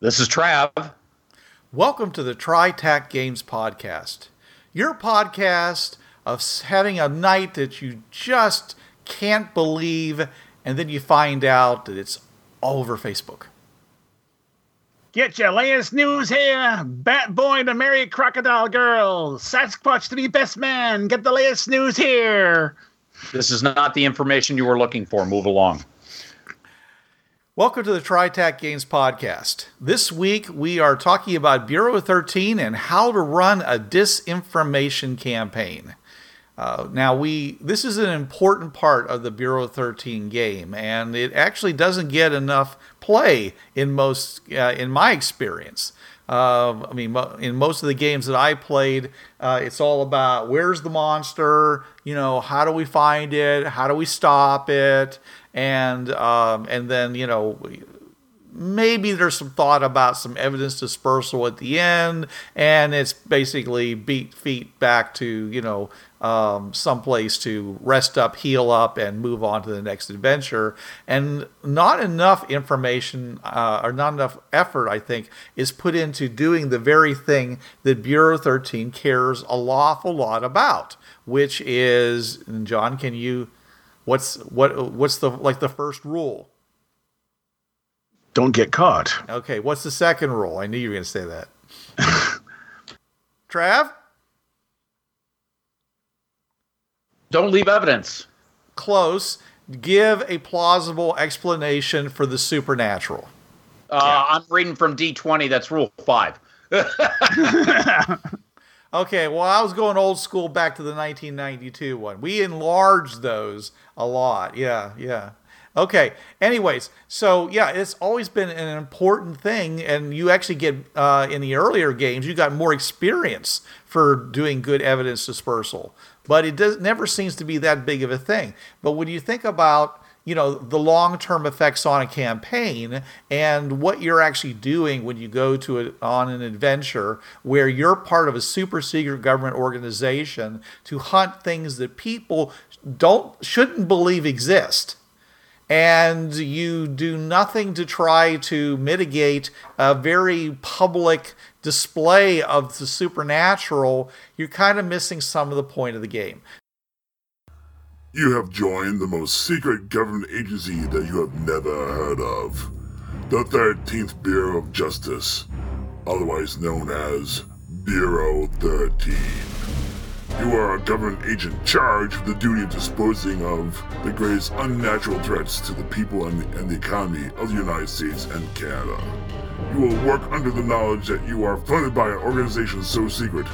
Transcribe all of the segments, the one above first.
This is Trav. Welcome to the TriTac Games Podcast. Your podcast of having a night that you just can't believe, and then you find out that it's all over Facebook. Get your latest news here. Bat Boy to marry Crocodile Girl. Sasquatch to be best man. Get the latest news here. This is not the information you were looking for. Move along. Welcome to the TriTac Games Podcast. This week we are talking about Bureau 13 and how to run a disinformation campaign. Uh, now we this is an important part of the Bureau 13 game, and it actually doesn't get enough play in most uh, in my experience. Uh, I mean, in most of the games that I played, uh, it's all about where's the monster, you know, how do we find it, how do we stop it, and um, and then you know maybe there's some thought about some evidence dispersal at the end, and it's basically beat feet back to you know um, someplace to rest up, heal up, and move on to the next adventure. And not enough information uh, or not enough effort, I think, is put into doing the very thing that Bureau 13 cares a lawful lot about, which is, John, can you? What's what? What's the like the first rule? Don't get caught. Okay, what's the second rule? I knew you were going to say that. Trav? Don't leave evidence. Close. Give a plausible explanation for the supernatural. Uh, I'm reading from D20. That's rule five. Okay, well, I was going old school back to the 1992 one. We enlarged those a lot. Yeah, yeah. Okay, anyways, so yeah, it's always been an important thing, and you actually get uh, in the earlier games, you got more experience for doing good evidence dispersal, but it does never seems to be that big of a thing. But when you think about you know the long-term effects on a campaign and what you're actually doing when you go to a, on an adventure where you're part of a super secret government organization to hunt things that people don't shouldn't believe exist. And you do nothing to try to mitigate a very public display of the supernatural you're kind of missing some of the point of the game You have joined the most secret government agency that you have never heard of the 13th Bureau of Justice, otherwise known as Bureau 13. You are a government agent charged with the duty of disposing of the greatest unnatural threats to the people and the, and the economy of the United States and Canada. You will work under the knowledge that you are funded by an organization so secret,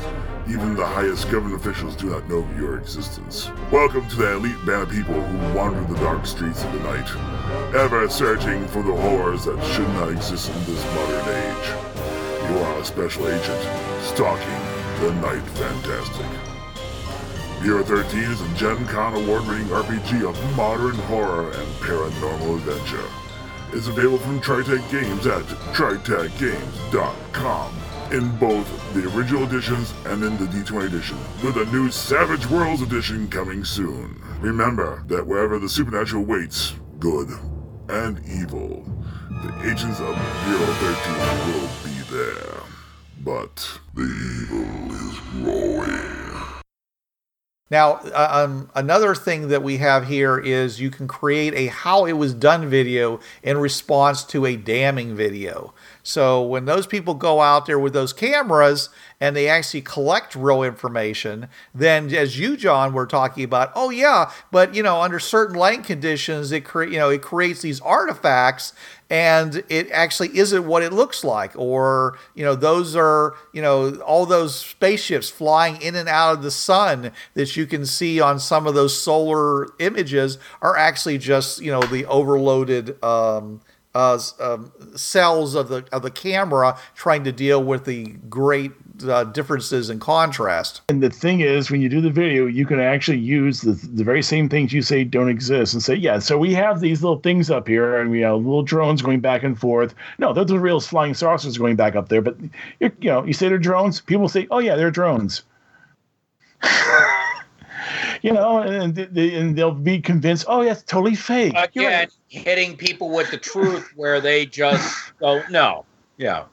even the highest government officials do not know of your existence. Welcome to the elite band of people who wander the dark streets of the night, ever searching for the horrors that should not exist in this modern age. You are a special agent, stalking the Night Fantastic. Bureau 13 is a Gen Con award-winning RPG of modern horror and paranormal adventure. It's available from TriTac Games at tritacgames.com in both the original editions and in the D20 edition, with a new Savage Worlds edition coming soon. Remember that wherever the supernatural waits, good and evil, the agents of Bureau 13 will be there. But the evil is growing. Now, uh, um, another thing that we have here is you can create a how it was done video in response to a damning video. So when those people go out there with those cameras and they actually collect real information, then as you, John, were talking about, oh yeah, but you know, under certain lighting conditions, it cre- you know it creates these artifacts, and it actually isn't what it looks like, or you know, those are you know all those spaceships flying in and out of the sun that you can see on some of those solar images are actually just you know the overloaded. Um, uh, um, cells of the of the camera trying to deal with the great uh, differences in contrast. And the thing is, when you do the video, you can actually use the, the very same things you say don't exist and say, yeah, so we have these little things up here and we have little drones going back and forth. No, those are real flying saucers going back up there. But, you know, you say they're drones, people say, oh, yeah, they're drones. you know, and, they, and they'll be convinced, oh, yeah, it's totally fake. Again, hitting people with the truth where they just don't know. Yeah.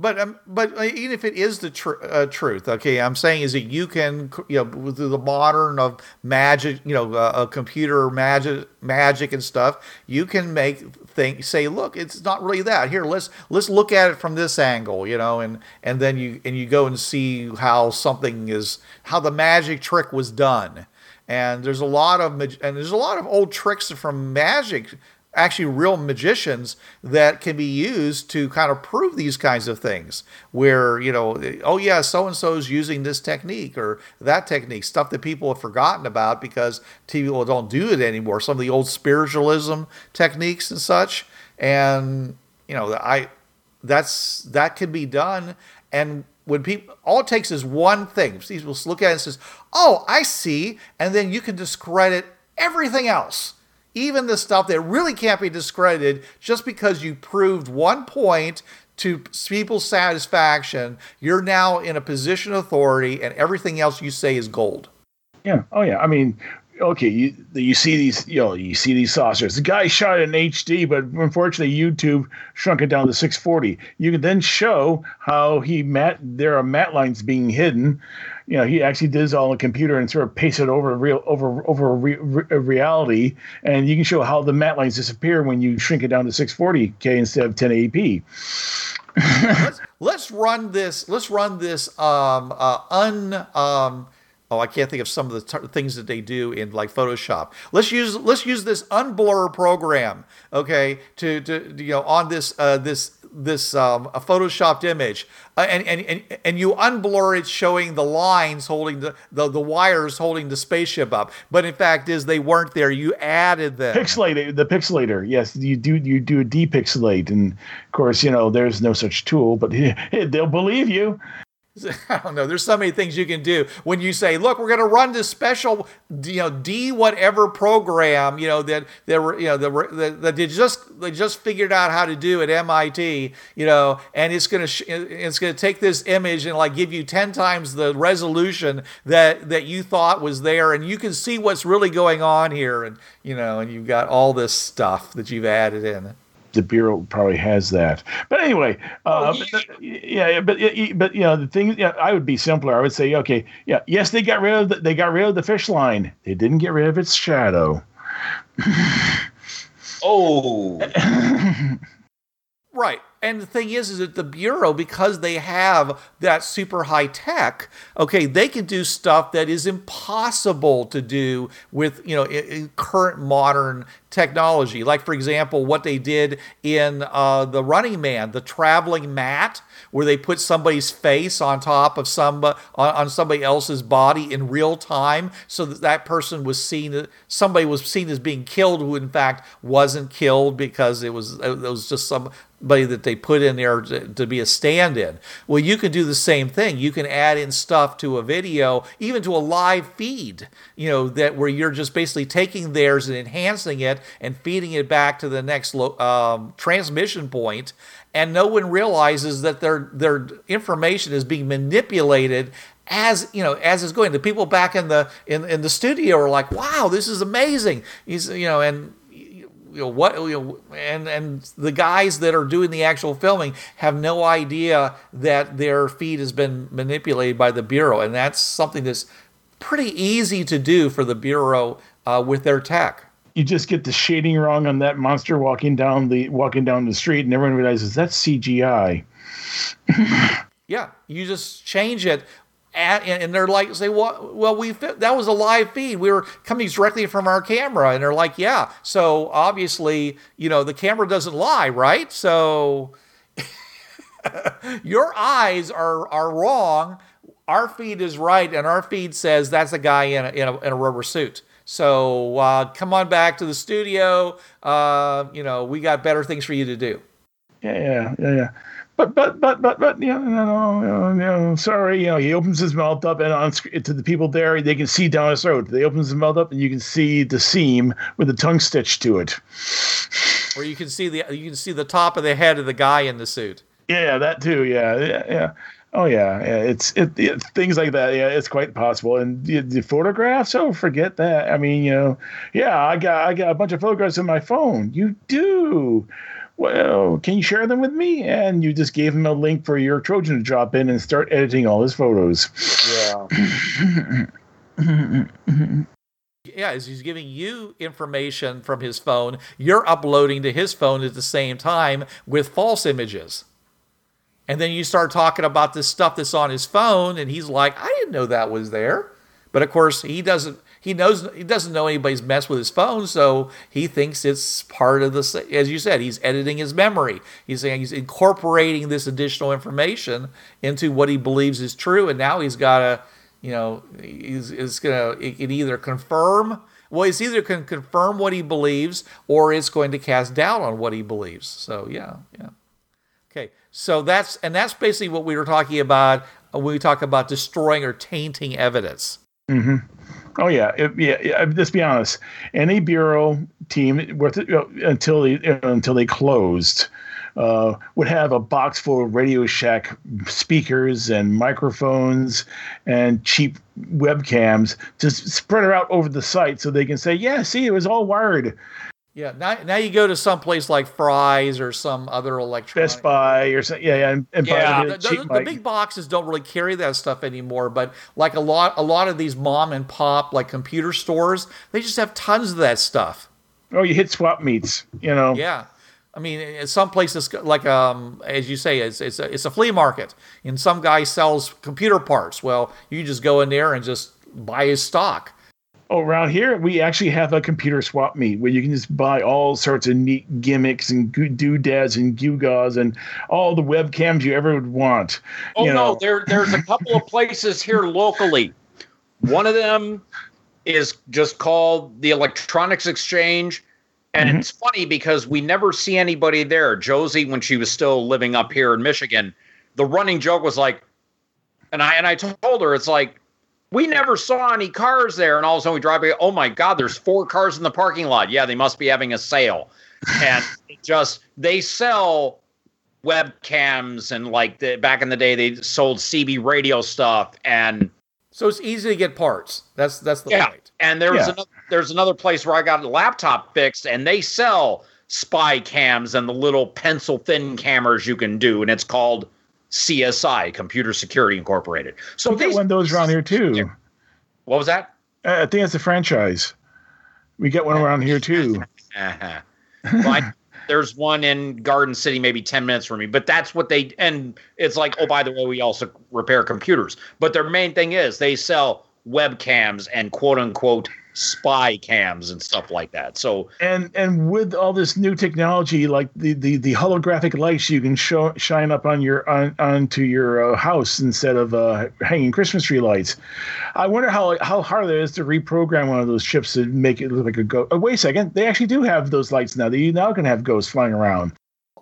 But um, but uh, even if it is the tr- uh, truth, okay, I'm saying is that you can, you know, through the modern of magic, you know, uh, a computer magic, magic and stuff, you can make think say, look, it's not really that. Here, let's let's look at it from this angle, you know, and and then you and you go and see how something is how the magic trick was done. And there's a lot of and there's a lot of old tricks from magic actually real magicians that can be used to kind of prove these kinds of things where you know oh yeah so and so is using this technique or that technique stuff that people have forgotten about because people don't do it anymore. Some of the old spiritualism techniques and such. And you know i that's that can be done. And when people all it takes is one thing. People look at it and says oh i see. And then you can discredit everything else even the stuff that really can't be discredited just because you proved one point to people's satisfaction, you're now in a position of authority and everything else you say is gold. Yeah. Oh, yeah. I mean, okay, you, you see these, you know, you see these saucers. The guy shot in HD, but unfortunately, YouTube shrunk it down to 640. You can then show how he met. There are matte lines being hidden, you know, he actually does all on the computer and sort of pastes it over real over over re, re, reality, and you can show how the matte lines disappear when you shrink it down to 640k instead of 1080p. let's, let's run this. Let's run this um, uh, un. Um, oh, I can't think of some of the t- things that they do in like Photoshop. Let's use let's use this unblur program, okay, to to you know on this uh, this this um, a photoshopped image. Uh, and, and, and, and you unblur it showing the lines holding the, the, the wires holding the spaceship up. But in fact is they weren't there. You added them. Pixelate the pixelator. Yes you do you do depixelate. And of course you know there's no such tool but they'll believe you I don't know. There's so many things you can do when you say, "Look, we're going to run this special, you know, D whatever program, you know that that were, you know that, that they just they just figured out how to do at MIT, you know, and it's going to it's going to take this image and like give you ten times the resolution that that you thought was there, and you can see what's really going on here, and you know, and you've got all this stuff that you've added in the bureau probably has that. But anyway, uh, oh, but yeah, but but you know the thing, yeah, I would be simpler. I would say, okay, yeah, yes, they got rid of the, they got rid of the fish line. They didn't get rid of its shadow. oh. right. And the thing is, is that the Bureau, because they have that super high tech, okay, they can do stuff that is impossible to do with, you know, current modern technology. Like, for example, what they did in uh, The Running Man, the traveling matte, where they put somebody's face on top of some on, on somebody else's body in real time, so that that person was seen, somebody was seen as being killed, who in fact wasn't killed because it was it was just some that they put in there to, to, be a stand-in. Well, you can do the same thing. You can add in stuff to a video, even to a live feed, you know, that where you're just basically taking theirs and enhancing it and feeding it back to the next um, transmission point, and no one realizes that their their information is being manipulated as you know as it's going the people back in the in, in the studio are like wow this is amazing he's you know and you know what you know, and and the guys that are doing the actual filming have no idea that their feed has been manipulated by the bureau, and that's something that's pretty easy to do for the bureau uh, with their tech. you just get the shading wrong on that monster walking down the walking down the street, and everyone realizes that's CGI. Yeah, you just change it. At, and, they're like, say, well, well, we that was a live feed. We were coming directly from our camera, and they're like, yeah. So obviously, you know, the camera doesn't lie, right? So your eyes are are wrong. Our feed is right, and our feed says that's a guy in a, in a, in a rubber suit. So uh, come on back to the studio. Uh, you know, we got better things for you to do. Yeah, yeah, yeah, yeah. But but but but but you know, no, no, no, sorry, you know, he opens his mouth up and on to the people there, they can see down his throat. They opens his mouth up and you can see the seam with the tongue stitched to it. Or you can see the you can see the top of the head of the guy in the suit. Yeah, that too. Yeah, yeah, yeah. Oh yeah, yeah. It's it, it things like that. Yeah, it's quite possible. And the, the photographs. Oh, forget that. I mean, you know, yeah, I got I got a bunch of photographs in my phone. You do. Well, can you share them with me? And you just gave him a link for your Trojan to drop in and start editing all his photos. Yeah. Yeah, as he's giving you information from his phone, you're uploading to his phone at the same time with false images. And then you start talking about this stuff that's on his phone, and he's like, I didn't know that was there. But of course, he doesn't. He knows he doesn't know anybody's messed with his phone, so he thinks it's part of the. As you said, he's editing his memory. He's saying he's incorporating this additional information into what he believes is true, and now he's got to, you know, he's, it's gonna. It can either confirm. Well, it's either can confirm what he believes, or it's going to cast doubt on what he believes. So yeah, yeah. Okay, so that's and that's basically what we were talking about when we talk about destroying or tainting evidence. hmm Oh yeah, It- yeah, yeah. Let's be honest. Any bureau team, worth you know, until they you know, until they closed, uh, would have a box full of Radio Shack speakers and microphones and cheap webcams to spread out over the site so they can say, "Yeah, see, it was all wired." Yeah, now, now you go to some place like Fry's or some other electronic. Best Buy or something. Yeah, yeah, and, and Yeah. buy The, the, the- cheap the mic. big boxes don't really carry that stuff anymore, but like a lot, a lot of these mom and pop like computer stores, they just have tons of that stuff. Oh, you hit swap meets. You know. Yeah, I mean, some places like um, as you say, it's it's a, it's a flea market, and some guy sells computer parts. Well, you just go in there and just buy his stock. Oh, around here we actually have a computer swap meet where you can just buy all sorts of neat gimmicks and doodads and gewgaws and all the webcams you ever would want. Oh no, know. there there's a couple of places here locally. One of them is just called the Electronics Exchange. And Mhm. it's funny because we never see anybody there. Josie, when she was still living up here in Michigan, the running joke was like, and I and I told her it's like, we never saw any cars there, and all of a sudden we drive by. Oh my God, there's four cars in the parking lot. Yeah, they must be having a sale, and it just they sell webcams and like the, back in the day they sold CB radio stuff and So it's easy to get parts. That's that's the yeah point. and there's Yeah. another there's another place where I got a laptop fixed and they sell spy cams and the little pencil thin cameras you can do and it's called CSI Computer Security Incorporated. So We get one of those around here too. what was that? Uh, I think it's a franchise. We get one around here too. Uh-huh. Well, I- there's one in Garden City, maybe 10 minutes from me, but that's what they, and it's like, oh, by the way, we also repair computers. But their main thing is they sell webcams and quote unquote spy cams and stuff like that. So, And and with all this new technology, like the, the, the holographic lights, you can show, shine up on your on onto your uh, house instead of uh, hanging Christmas tree lights. I wonder how how hard it is to reprogram one of those chips to make it look like a ghost. Oh, wait a second, they actually do have those lights now. That you now can have ghosts flying around.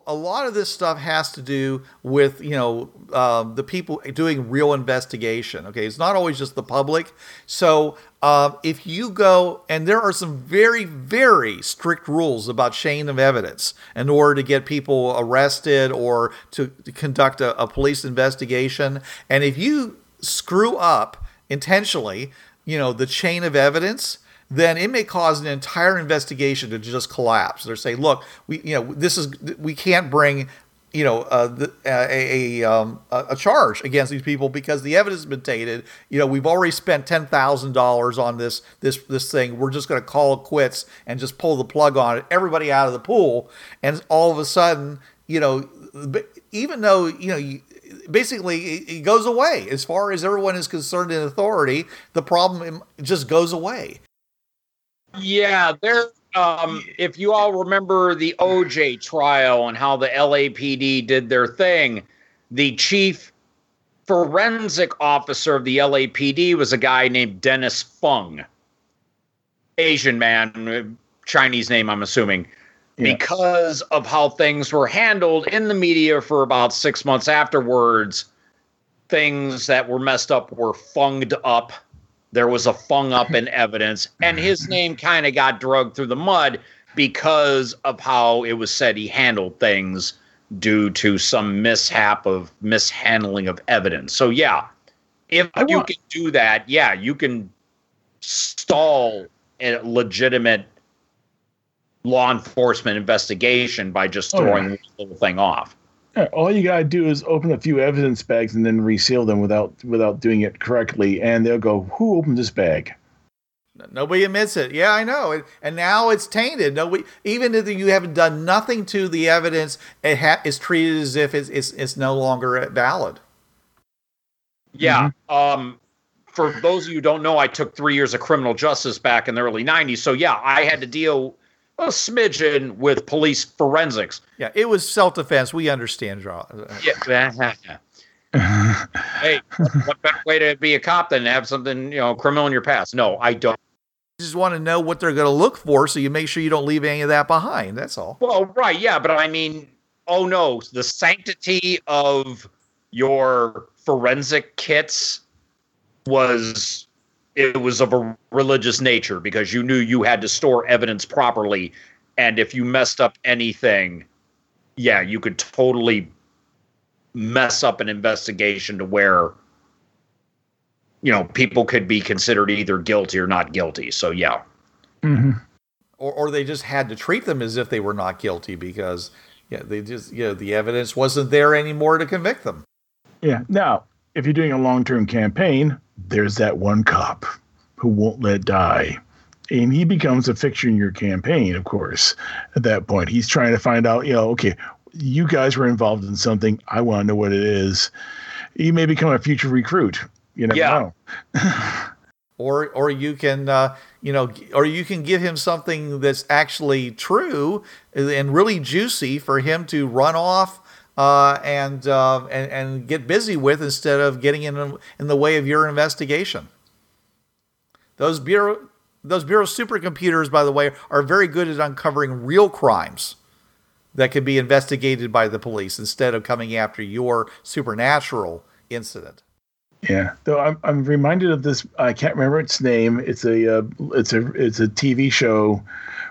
a lot of this stuff has to do with you know um, the people doing real investigation okay it's not always just the public so uh, if you go and there are some very very strict rules about chain of evidence in order to get people arrested or to, to conduct a, a police investigation and if you screw up intentionally you know the chain of evidence then it may cause an entire investigation to just collapse. They're saying, look, we you know this is we can't bring you know, uh, the, a a, um, a charge against these people because the evidence has been tainted. You know, we've already spent ten thousand dollars on this this this thing. We're just going to call it quits and just pull the plug on it. Everybody out of the pool, and all of a sudden, you know, even though you know, you, basically it goes away as far as everyone is concerned in authority. The problem just goes away. Yeah, there um, if you all remember the OJ trial and how the LAPD did their thing, the chief forensic officer of the LAPD was a guy named Dennis Fung, Asian man, Chinese name, I'm assuming. Yeah. Because of how things were handled in the media for about six months afterwards, things that were messed up were funged up there was a fung up in evidence, and his name kind of got drugged through the mud because of how it was said he handled things due to some mishap of mishandling of evidence. So yeah, if I you want- can do that, yeah, you can stall a legitimate law enforcement investigation by just throwing oh, yeah. the little thing off. All you gotta do is open a few evidence bags and then reseal them without without doing it correctly, and they'll go, "Who opened this bag?" Nobody admits it. Yeah, I know. And now it's tainted. Nobody, even if you haven't done nothing to the evidence, it ha- is treated as if it's, it's, it's no longer valid. Yeah. Mm-hmm. Um, for those of you who don't know, I took three years of criminal justice back in the early 90s. So, yeah, I had to deal a smidgen with police forensics. Yeah, it was self defense. We understand, Trav. Yeah. hey, what better way to be a cop than to have something, you know, criminal in your past? No, I don't. You just want to know what they're going to look for so you make sure you don't leave any of that behind. That's all. Well, right. Yeah. But I mean, oh no, the sanctity of your forensic kits was it was of a religious nature because you knew you had to store evidence properly. And if you messed up anything yeah you could totally mess up an investigation to where you know people could be considered either guilty or not guilty. So yeah. Mm-hmm. or, or they just had to treat them as if they were not guilty because yeah they just you know the evidence wasn't there anymore to convict them. Yeah. Now if you're doing a long-term campaign there's that one cop who won't let die. And he becomes a fixture in your campaign, of course, at that point. He's trying to find out, you know, okay, you guys were involved in something. I want to know what it is. He may become a future recruit. You never yeah. know. or or you can uh, you know or you can give him something that's actually true and really juicy for him to run off uh, and, uh, and and get busy with instead of getting in in the way of your investigation. Those bureau those bureau supercomputers, by the way, are very good at uncovering real crimes that can be investigated by the police instead of coming after your supernatural incident. Yeah, though I'm I'm reminded of this. I can't remember its name. It's a uh, it's a it's a TV show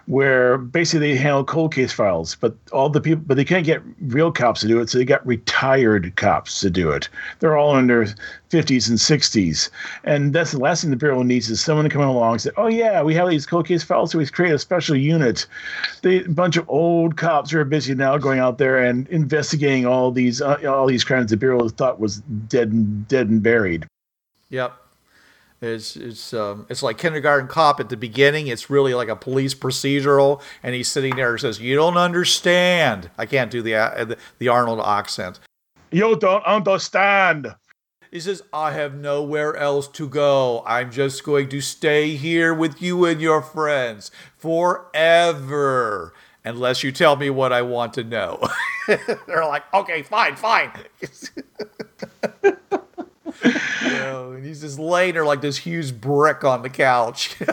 where basically they handle cold case files, but all the people, but they can't get real cops to do it, so they got retired cops to do it. They're all in their 50s and 60s, and that's the last thing the bureau needs is someone to come along and say, "Oh yeah, we have these cold case files, so we create a special unit." They a bunch of old cops are busy now going out there and investigating all these uh, all these crimes the bureau thought was dead and dead and buried. Yep. It's it's um, it's like kindergarten cop at the beginning. It's really like a police procedural, and he's sitting there and says, "You don't understand." I can't do the uh, the, the Arnold accent. You don't understand. He says, "I have nowhere else to go. I'm just going to stay here with you and your friends forever." Unless you tell me what I want to know. They're like, okay, fine, fine. you know, and he's just laying there like this huge brick on the couch.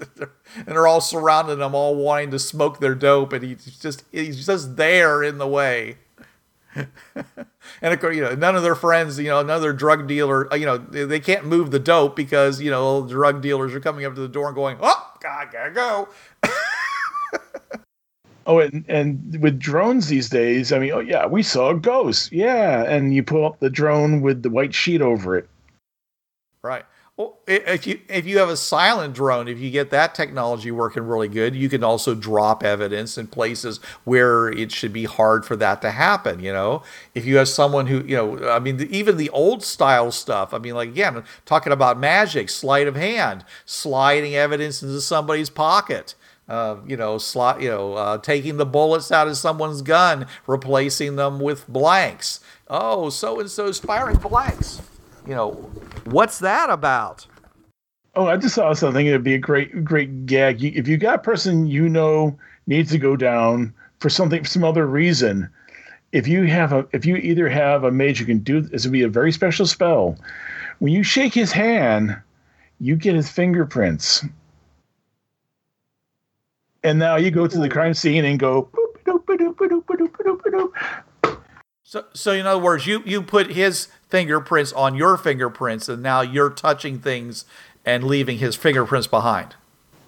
and they're all surrounding him, all wanting to smoke their dope, and he's just he's just there in the way. and of course, you know, none of their friends, you know, their drug dealer, uh, you know, they can't move the dope because you know the drug dealers are coming up to the door and going, "Oh, God, gotta go." Oh, and, and with drones these days, I mean, oh yeah, we saw a ghost. Yeah, and you pull up the drone with the white sheet over it. Right. Well, if you if you have a silent drone, if you get that technology working really good, you can also drop evidence in places where it should be hard for that to happen. You know, if you have someone who you know, I mean, even the old style stuff. I mean, like again, talking about magic, sleight of hand, sliding evidence into somebody's pocket. Uh, you know, slot, you know, uh, taking the bullets out of someone's gun, replacing them with blanks. Oh, so and so's firing blanks. You know, what's that about? Oh, I just saw something. It'd be a great, great gag. If you got a person you know needs to go down for something, for some other reason, if you have a, if you either have a mage who can do this, would be a very special spell. When you shake his hand, you get his fingerprints, and now you go to the crime scene and go. So, so in other words, you you put his fingerprints on your fingerprints, and now you're touching things and leaving his fingerprints behind.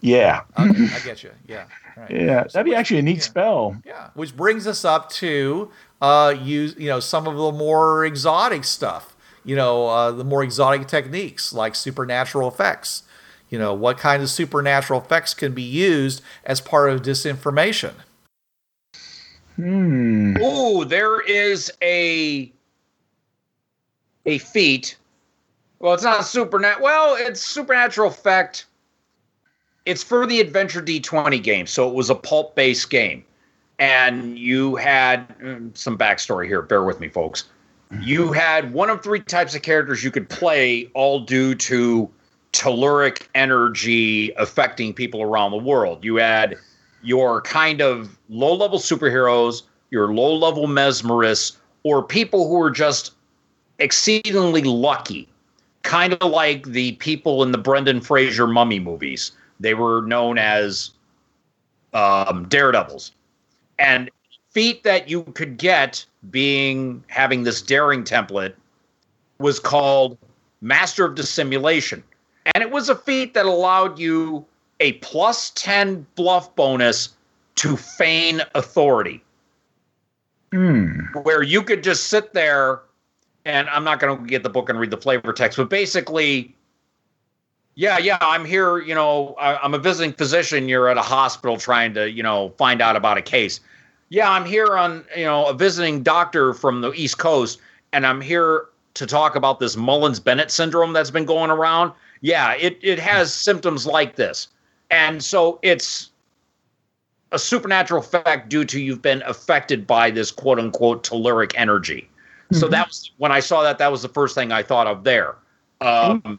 Yeah, Okay, I get you. Yeah. Right. yeah, that'd be actually a neat yeah. spell. Yeah, which brings us up to uh, use you know some of the more exotic stuff. You know, uh, the more exotic techniques like supernatural effects. You know, what kind of supernatural effects can be used as part of disinformation? Hmm. Ooh, there is a a feat. Well, it's not supernatural. Well, it's supernatural effect. It's for the Adventure D20 game, so it was a pulp-based game, and you had mm, some backstory here. Bear with me, folks. You had one of three types of characters you could play, all due to telluric energy affecting people around the world. You had your kind of low level superheroes, your low level mesmerists, or people who are just exceedingly lucky, kind of like the people in the Brendan Fraser mummy movies. They were known as um, daredevils. And feat that you could get being having this daring template was called Master of Dissimulation. And it was a feat that allowed you a plus 10 bluff bonus to feign authority, Hmm. where you could just sit there and I'm not going to get the book and read the flavor text, but basically, yeah, yeah, I'm here. You know, I, I'm a visiting physician. You're at a hospital trying to, you know, find out about a case. Yeah, I'm here on, you know, a visiting doctor from the East Coast, and I'm here to talk about this Mullins Bennett syndrome that's been going around. Yeah, it, it has symptoms like this. And so it's a supernatural effect due to you've been affected by this quote unquote telluric energy. So that was when I saw that, that was the first thing I thought of there. Um,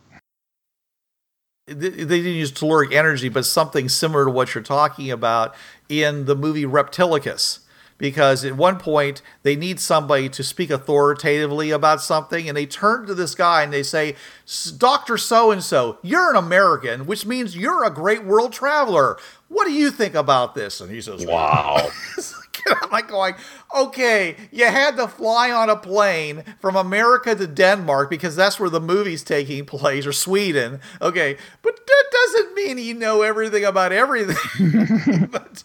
they they didn't use telluric energy, but something similar to what you're talking about in the movie Reptilicus. Because at one point they need somebody to speak authoritatively about something, and they turn to this guy and they say, "Doctor So and So, you're an American, which means you're a great world traveler. What do you think about this?" And he says, wow. I'm like going, okay, you had to fly on a plane from America to Denmark because that's where the movie's taking place, or Sweden. Okay, but that doesn't mean you know everything about everything. but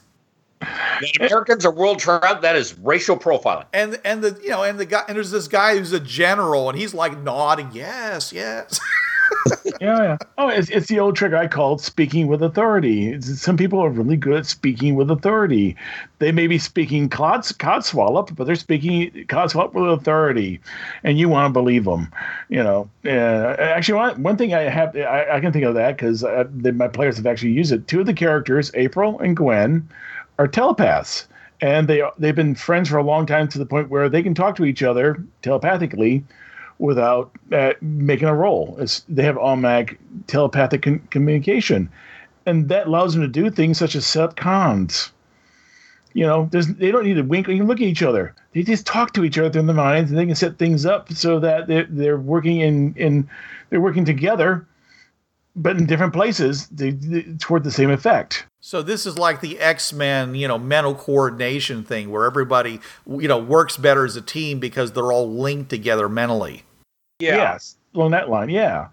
The Americans are world travel. That is racial profiling. and and the you know and the guy and there's this guy who's a general and he's like nodding, yes, yes. yeah, yeah. Oh, it's, it's the old trick I called speaking with authority. It's, some people are really good at speaking with authority. They may be speaking cod, codswallop, but they're speaking codswallop with authority, and you want to believe them. You know, uh, actually, one, one thing I have, I, I can think of that because my players have actually used it. Two of the characters, April and Gwen, are telepaths. And they they've been friends for a long time to the point where they can talk to each other telepathically without uh, making a roll. It's, they have automatic telepathic con- communication, and that allows them to do things such as set cons. You know, they don't need to wink or even look at each other. They just talk to each other in their minds, and they can set things up so that they're, they're working in, in they're working together, but in different places they, they, toward the same effect. So this is like the X-Men, you know, mental coordination thing where everybody, you know, works better as a team because they're all linked together mentally. Yeah. Yes, along that line, yeah.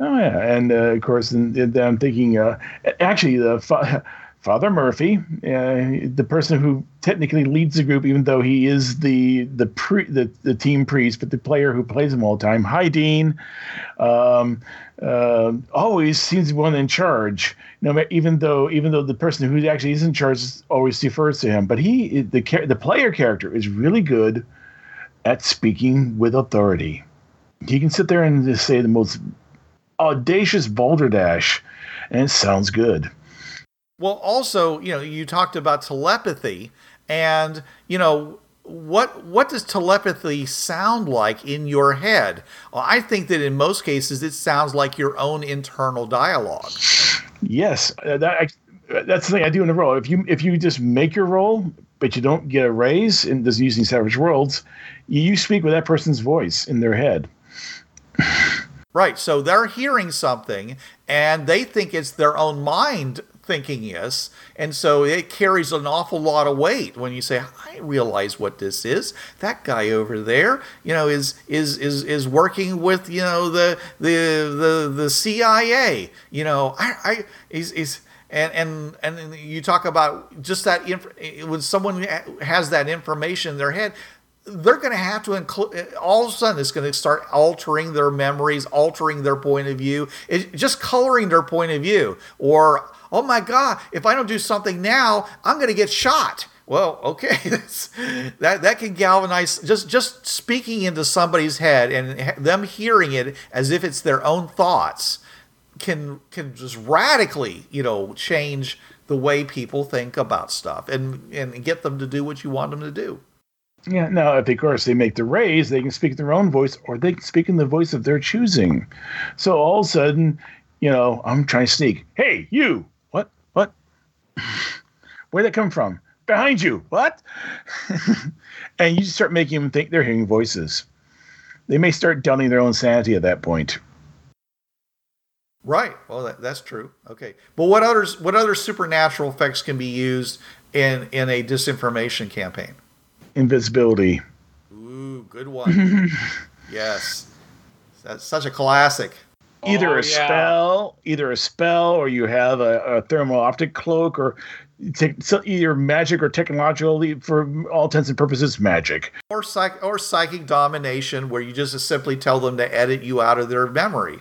Oh yeah, and uh, of course, and, and I'm thinking, uh, actually, the fi- Father Murphy, uh, the person who technically leads the group, even though he is the the pre, the, the team priest, but the player who plays him all the time. Hi, Dean. Um, uh, always seems to be one in charge. No, even though even though the person who actually is in charge always defers to him, but he the the player character is really good at speaking with authority. He can sit there and just say the most audacious balderdash, and it sounds good. Well, also, you know, you talked about telepathy, and you know, what what does telepathy sound like in your head? Well, I think that in most cases it sounds like your own internal dialogue. Yes, uh, that, I, that's the thing I do in a role. If you if you just make your role, but you don't get a raise in this using Savage Worlds, you speak with that person's voice in their head. Right. So they're hearing something and they think it's their own mind thinking is. And so it carries an awful lot of weight when you say, I realize what this is. That guy over there, you know, is is is is working with, you know, the the the the CIA. You know, I I he's, he's and and and you talk about just that inf- when someone has that information in their head they're going to have to include all of a sudden it's going to start altering their memories altering their point of view it, just coloring their point of view or oh my god if i don't do something now i'm going to get shot well okay that that can galvanize just just speaking into somebody's head and them hearing it as if it's their own thoughts can can just radically you know change the way people think about stuff and and get them to do what you want them to do yeah, now if of course they make the raise, they can speak their own voice or they can speak in the voice of their choosing. So all of a sudden, you know, I'm trying to sneak. Hey, you! Where'd that come from? Behind you. What? and you just start making them think they're hearing voices. They may start doubting their own sanity at that point. Right. Well, that, that's true. Okay. But what others? What other supernatural effects can be used in in a disinformation campaign? invisibility. Ooh, good one. yes. That's such a classic. Either oh, a yeah. spell, either a spell, or you have a, a thermal optic cloak, or te- either magic or technological. For all intents and purposes, magic. Or psych or psychic domination, where you just simply tell them to edit you out of their memory.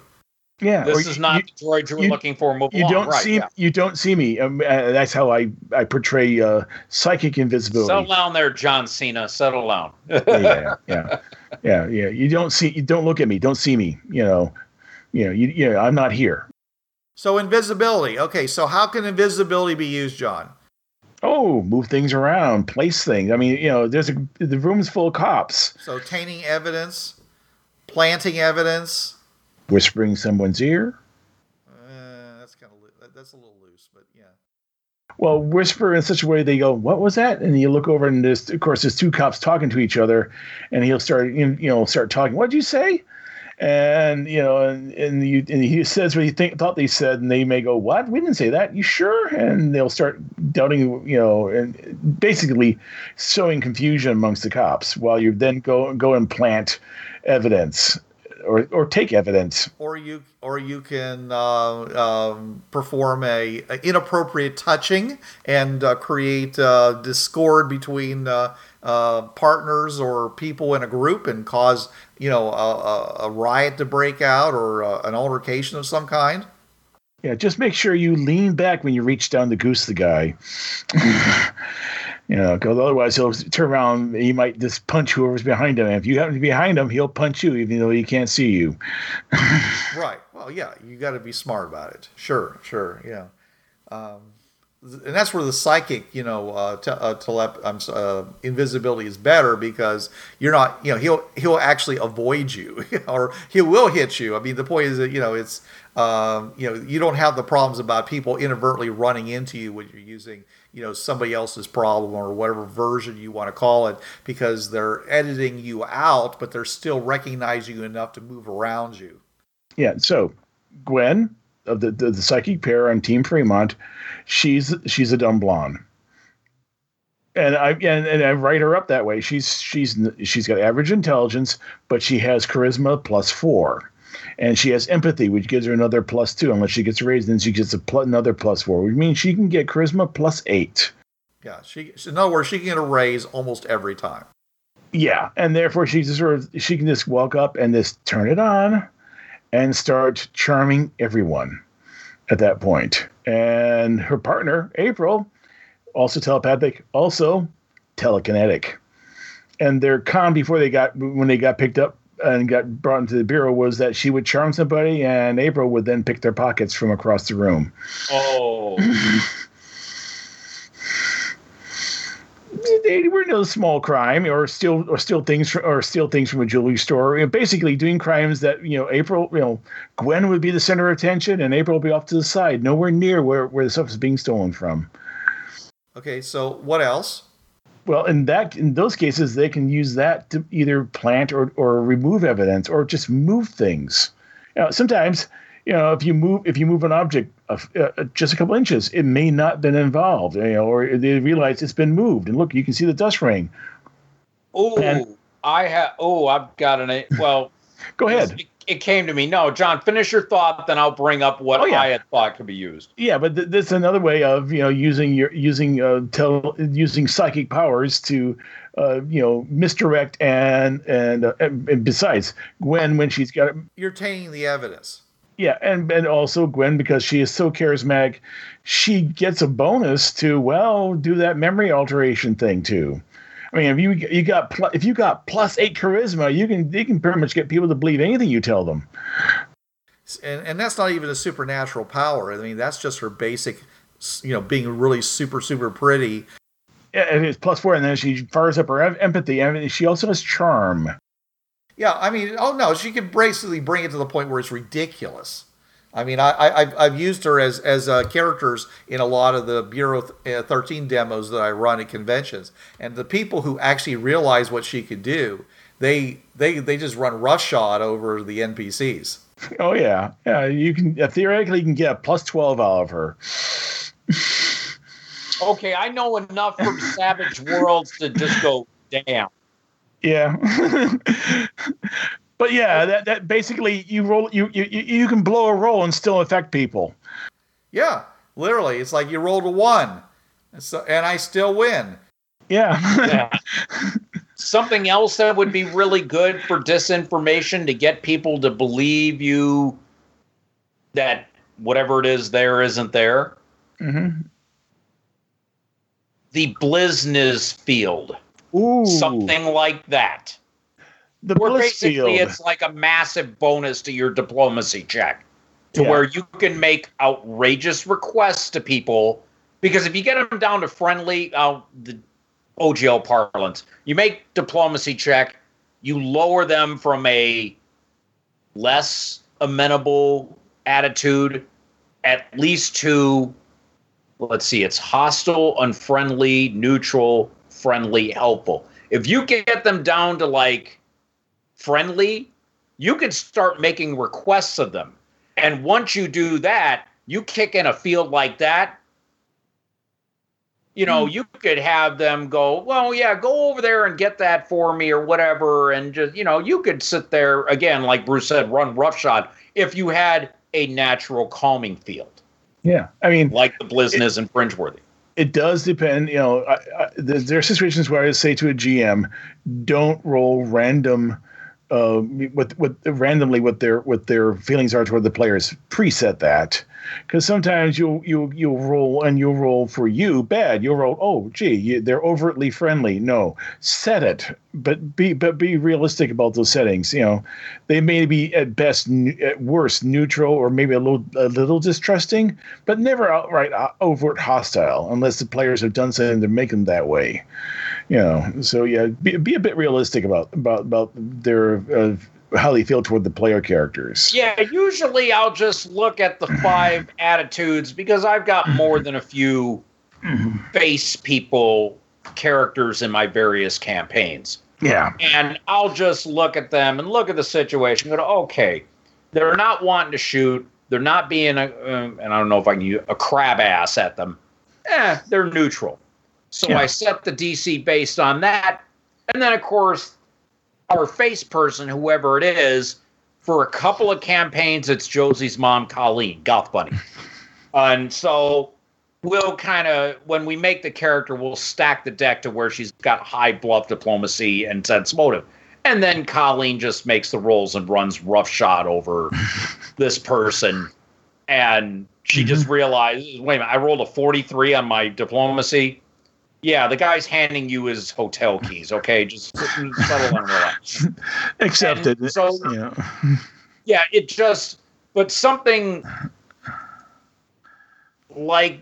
Yeah, this is not you, the droid you were looking for. Move you along. don't right, see yeah. you don't see me. Um, uh, that's how I I portray uh, psychic invisibility. Settle down there, John Cena. Settle down. yeah, yeah, yeah, yeah. You don't see. You don't look at me. Don't see me. You know, you know. You, you know, I'm not here. So invisibility. Okay, so how can invisibility be used, John? Oh, move things around, place things. I mean, you know, there's a the room's full of cops. So tainting evidence, planting evidence whispering someone's ear. Uh, that's kind of that's a little loose, but yeah. Well, whisper in such a way they go, "What was that?" And you look over, and there's of course there's two cops talking to each other, and he'll start you know start talking. What'd you say? And you know, and, and, you, and he says what he think, thought they said, and they may go, "What? We didn't say that. You sure?" And they'll start doubting, you know, and basically sowing confusion amongst the cops while you then go go and plant evidence or or take evidence. Or you or you can uh, um, perform a, a, inappropriate touching and uh, create uh, discord between uh, partners or people in a group and cause you know a, a riot to break out or uh, an altercation of some kind. Yeah, just make sure you lean back when you reach down to goose the guy. You know, because otherwise he'll turn around. He might just punch whoever's behind him. And if you happen to be behind him, he'll punch you, even though he can't see you. right. Well, yeah, you got to be smart about it. Sure, sure, yeah. Um, and that's where the psychic, you know, uh, te- uh, telep- uh, invisibility is better because you're not, you know, he'll he'll actually avoid you or he will hit you. I mean, the point is that you know it's, um, you know, you don't have the problems about people inadvertently running into you when you're using you know somebody else's problem or whatever version you want to call it because they're editing you out but they're still recognizing you enough to move around you yeah so gwen of the, the, the psychic pair on team fremont she's she's a dumb blonde and I and, and I write her up that way. She's she's she's got average intelligence, but she has charisma plus four. and she has empathy, which gives her another plus two. Unless she gets raised, then she gets a pl- another plus four, which means she can get charisma plus eight. Yeah, she. In other words, she can get a raise almost every time. Yeah, and therefore she just sort of she can just walk up and just turn it on, and start charming everyone at that point. And her partner April, also telepathic, also telekinetic. And their con before they got when they got picked up and got brought into the bureau was that she would charm somebody and April would then pick their pockets from across the room. Oh, They were no small crime or steal or steal things from, or steal things from a jewelry store. You know, basically doing crimes that you know April, you know, Gwen would be the center of attention and April would be off to the side, nowhere near where where the stuff is being stolen from. Okay, so what else? Well, in that in those cases, they can use that to either plant or or remove evidence or just move things. You know, sometimes you know if you move if you move an object of, uh, just a couple inches, it may not have been involved. You know, or they realize it's been moved, and look, you can see the dust ring. oh, And- I have. Oh, I've got an. Well, Go ahead. It, it came to me. No, John, finish your thought, then I'll bring up what Oh, yeah. I had thought could be used. Yeah, but th- that's another way of you know using your using uh, tel- using psychic powers to uh, you know misdirect and and, uh, and and besides Gwen when she's got You're tainting the evidence. Yeah, and and also Gwen because she is so charismatic, she gets a bonus to well do that memory alteration thing too. I mean, if you you got pl- if you got plus eight charisma, you can you can pretty much get people to believe anything you tell them. and and that's not even a supernatural power. I mean, that's just her basic, you know, being really super super pretty. Yeah, and it's plus four, and then she fires up her em- empathy, and she also has charm. Yeah, I mean, oh no, she can basically bring it to the point where it's ridiculous. I mean, I, I I've, I've used her as as uh, characters in a lot of the Bureau th- uh, 13 demos that I run at conventions, and the people who actually realize what she could do, they they they just run roughshod over the NPCs. Oh yeah, yeah. You can uh, theoretically you can get a plus twelve out of her. Okay, I know enough from Savage Worlds to just go, damn. Yeah. but yeah, that, that basically you roll you, you you you can blow a roll and still affect people. Yeah, literally, it's like you rolled a one, and so and I still win. Yeah. Yeah. Something else that would be really good for disinformation to get people to believe you that whatever it is there isn't there. hmm The Blizniz field, Ooh. something like that. The Where basically field. it's like a massive bonus to your diplomacy check to Yeah. where you can make outrageous requests to people because if you get them down to friendly uh, the ogl parlance you make diplomacy check you lower them from a less amenable attitude at least to let's see it's hostile unfriendly neutral friendly helpful if you get them down to like friendly, you can start making requests of them. And once you do that, you kick in a field like that. You know, hmm. you could have them go, well, yeah, go over there and get that for me or whatever. And just, you know, you could sit there again, like Bruce said, run roughshod if you had a natural calming field, yeah. I mean, like the Blizniz and Fringeworthy. It does depend. You know, I, I, there, are situations where I say to a GM, don't roll random. Uh, with with randomly what their what their feelings are toward the players. Preset that, because sometimes you'll you'll you'll roll and you'll roll for you bad. You'll roll oh gee you, they're overtly friendly. No, set it, but be but be realistic about those settings. You know, they may be at best at worst neutral or maybe a little a little distrusting, but never outright uh, overt hostile unless the players have done something to make them that way you know so yeah be, be a bit realistic about about about their uh, how they feel toward the player characters Yeah, usually I'll just look at the five attitudes because I've got more than a few face people characters in my various campaigns. yeah And I'll just look at them and look at the situation and go, okay, they're not wanting to shoot. They're not being a, um, and I don't know if I can use a crab ass at them. Eh, they're neutral. So Yeah. I set the DC based on that. And then, of course, our face person, whoever it is, for a couple of campaigns, it's Josie's mom, Colleen, Goth Bunny. and so we'll kind of, when we make the character, we'll stack the deck to where she's got high bluff diplomacy and sense motive. And then Colleen just makes the rolls and runs roughshod over this person. And she just mm-hmm. realizes, wait a minute, I rolled a 43 on my diplomacy. Yeah, the guy's handing you his hotel keys. Okay, just settle and relax. Accepted. And so- know. Yeah, it just, but something like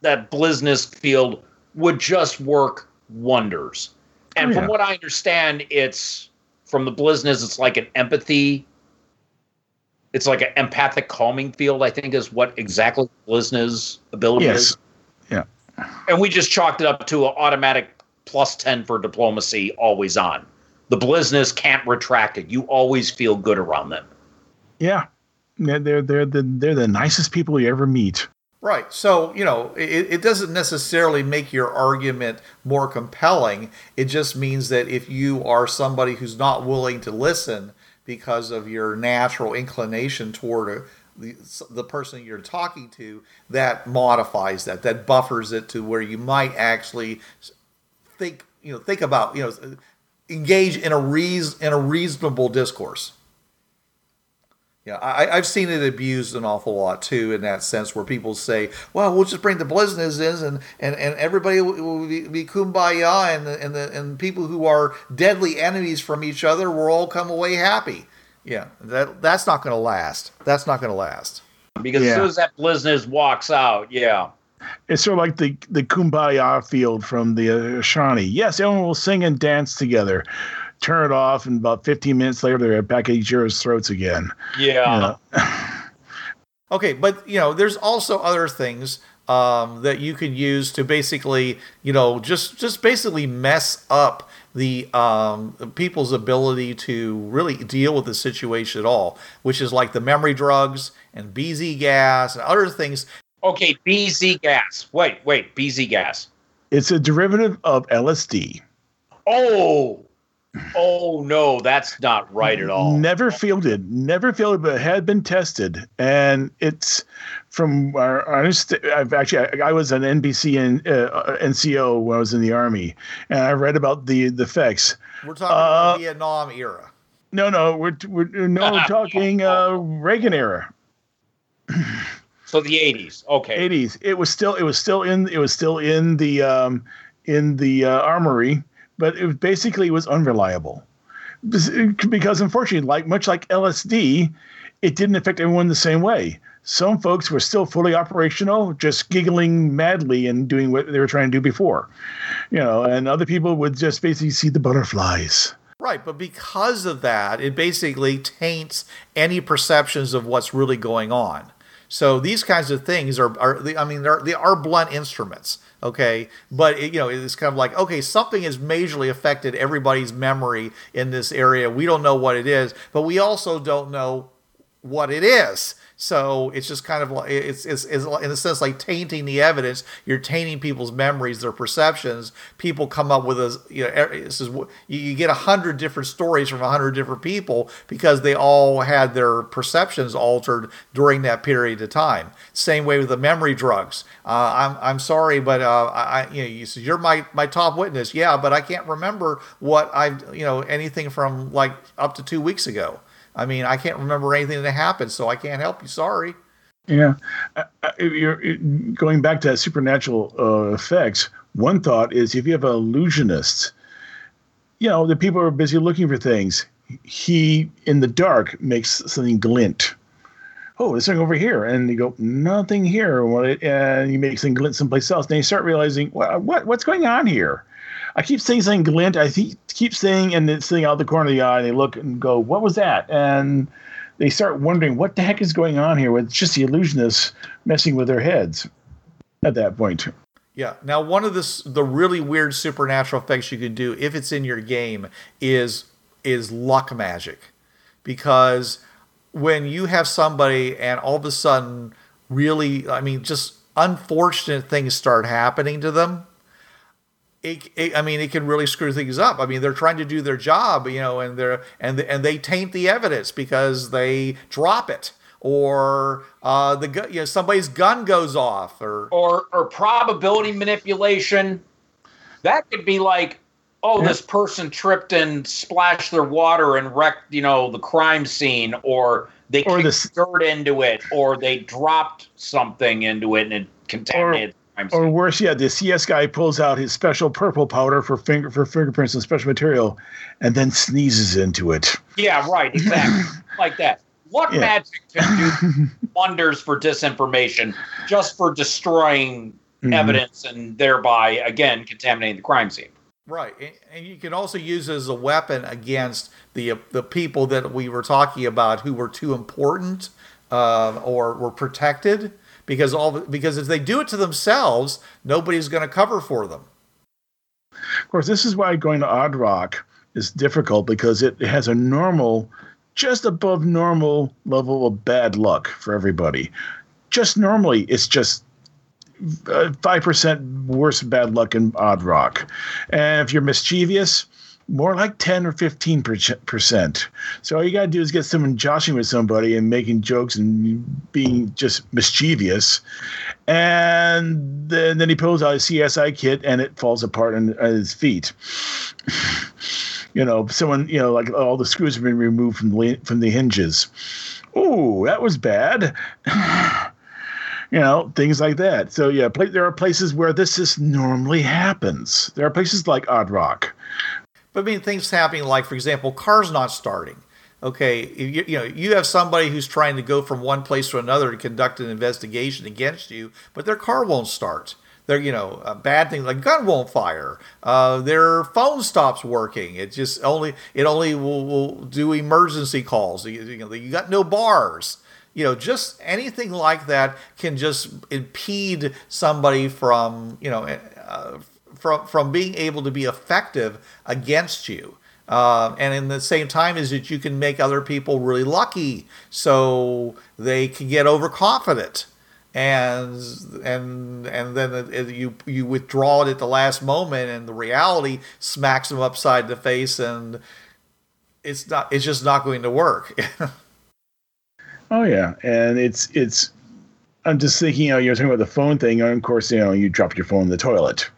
that Blizness field would just work wonders. And Oh, from what I understand, it's from the Blizness, it's like an empathy. It's like an empathic calming field, I think, is what exactly Blizness ability Yes. is. Yeah. And we just chalked it up to an automatic plus 10 for diplomacy, always on. The Blizness can't retract it. You always feel good around them. Yeah. Yeah, they're they're the they're the nicest people you ever meet. Right. So, you know, it, it doesn't necessarily make your argument more compelling. It just means that if you are somebody who's not willing to listen because of your natural inclination toward a, the, the person you're talking to, that modifies that, that buffers it to where you might actually think, you know, think about, you know, engage in a reason in a reasonable discourse. Yeah, I, I've seen it abused an awful lot too, in that sense, where people say, "Well, we'll just bring the Blizness in, and and, and everybody will, will be, be kumbaya, and the, and the and people who are deadly enemies from each other will all come away happy." Yeah, that that's not going to last. That's not going to last. Because as soon as that Blizness walks out, yeah. It's sort of like the the kumbaya field from the uh, Shawnee. Yes, everyone will sing and dance together. Turn it off, and about 15 minutes later, they're back at each other's throats again. Yeah. You know? Okay, but you know, there's also other things um, that you can use to basically, you know, just just basically mess up the um, people's ability to really deal with the situation at all, which is like the memory drugs and BZ gas and other things. Okay, BZ gas. Wait, wait, BZ gas. It's a derivative of LSD. Oh, oh no, that's not right at all. Never fielded, never fielded, but had been tested, and it's from our. our underst- I've actually I, I was an NBC and uh, NCO when I was in the army, and I read about the the effects. We're talking about Uh, Vietnam era. No, no, we're we're no we're talking uh, Reagan era. So the 80s. Okay. 80s it was still it was still in it was still in the um in the uh, armory but it basically was unreliable. Because unfortunately like much like lsd it didn't affect everyone the same way. Some folks were still fully operational just giggling madly and doing what they were trying to do before. You know and other people would just basically see the butterflies. Right, but because of that, it basically taints any perceptions of what's really going on. So these kinds of things are, are I mean, they are blunt instruments, okay? But, it, you know, it's kind of like, okay, something has majorly affected everybody's memory in this area. We don't know what it is, but we also don't know what it is. So it's just kind of like it's, it's, it's in a sense like tainting the evidence. You're tainting people's memories, their perceptions. People come up with a you know this is you get a hundred different stories from a hundred different people because they all had their perceptions altered during that period of time. Same way with the memory drugs. Uh, I'm I'm sorry, but uh, I I- you know you said you're my my top witness. Yeah, but I can't remember what I've you know anything from like up to two weeks ago. I mean, I can't remember anything that happened, so I can't help you. Sorry. Yeah, uh, uh, you're going back to supernatural uh, effects. One thought is if you have an illusionist, you know the people are busy looking for things. He in the dark makes something glint. Oh, there's something over here, and you go nothing here. And you make something glint someplace else. Then you start realizing what, what what's going on here. I keep saying something glint. I keep saying, and it's sitting out the corner of the eye. And they look and go, "What was that?" And they start wondering what the heck is going on here. It's just the illusionists messing with their heads at that point. Yeah. Now, one of the the really weird supernatural effects you can do if it's in your game is is luck magic, because when you have somebody and all of a sudden, really, I mean, just unfortunate things start happening to them. It, it, I mean, it can really screw things up. I mean, they're trying to do their job, you know, and they're and and they taint the evidence because they drop it, or uh, the you know somebody's gun goes off, or or or probability manipulation. That could be like, oh, this person tripped and splashed their water and wrecked, you know, the crime scene, or they Or kicked this- dirt into it, or they dropped something into it and it contaminated the. Or worse yet, the CS guy pulls out his special purple powder for finger for fingerprints and special material, and then sneezes into it. yeah, right, exactly, like that. What Yeah. magic can do wonders for disinformation just for destroying Mhm. evidence and thereby again contaminating the crime scene? Right, and- and you can also use it as a weapon against the the people that we were talking about who were too important uh, or were protected because all because if they do it to themselves, nobody's going to cover for them. Of course, this is why going to Odd Rock is difficult because it has a normal, just above normal level of bad luck for everybody. Just normally, it's just uh, five percent worse bad luck in Odd Rock, and if you're mischievous, more like ten or fifteen percent. So all you gotta do is get someone joshing with somebody and making jokes and being just mischievous, and then, then he pulls out his CSI kit and it falls apart on, on his feet. you know, someone, you know, like all the screws have been removed from the from the hinges. Oh, that was bad. you know, things like that. So yeah, there are places where this just normally happens. There are places like Odd Rock. But I mean, things happening like, for example, cars not starting. Okay, you, you know, you have somebody who's trying to go from one place to another to conduct an investigation against you, but their car won't start. Their, you know, a bad thing like gun won't fire. Uh, their phone stops working. It just only it only will, will do emergency calls. You, you know, you got no bars. You know, just anything like that can just impede somebody from you know uh, from from being able to be effective against you. Uh, and in the same time is that you can make other people really lucky, so they can get overconfident, and and and then it, it- you you withdraw it at the last moment, and the reality smacks them upside the face, and it's not it's just not going to work. Oh yeah, and it's it's. I'm just thinking, you know, you're talking about the phone thing, and of course, you know, you dropped your phone in the toilet.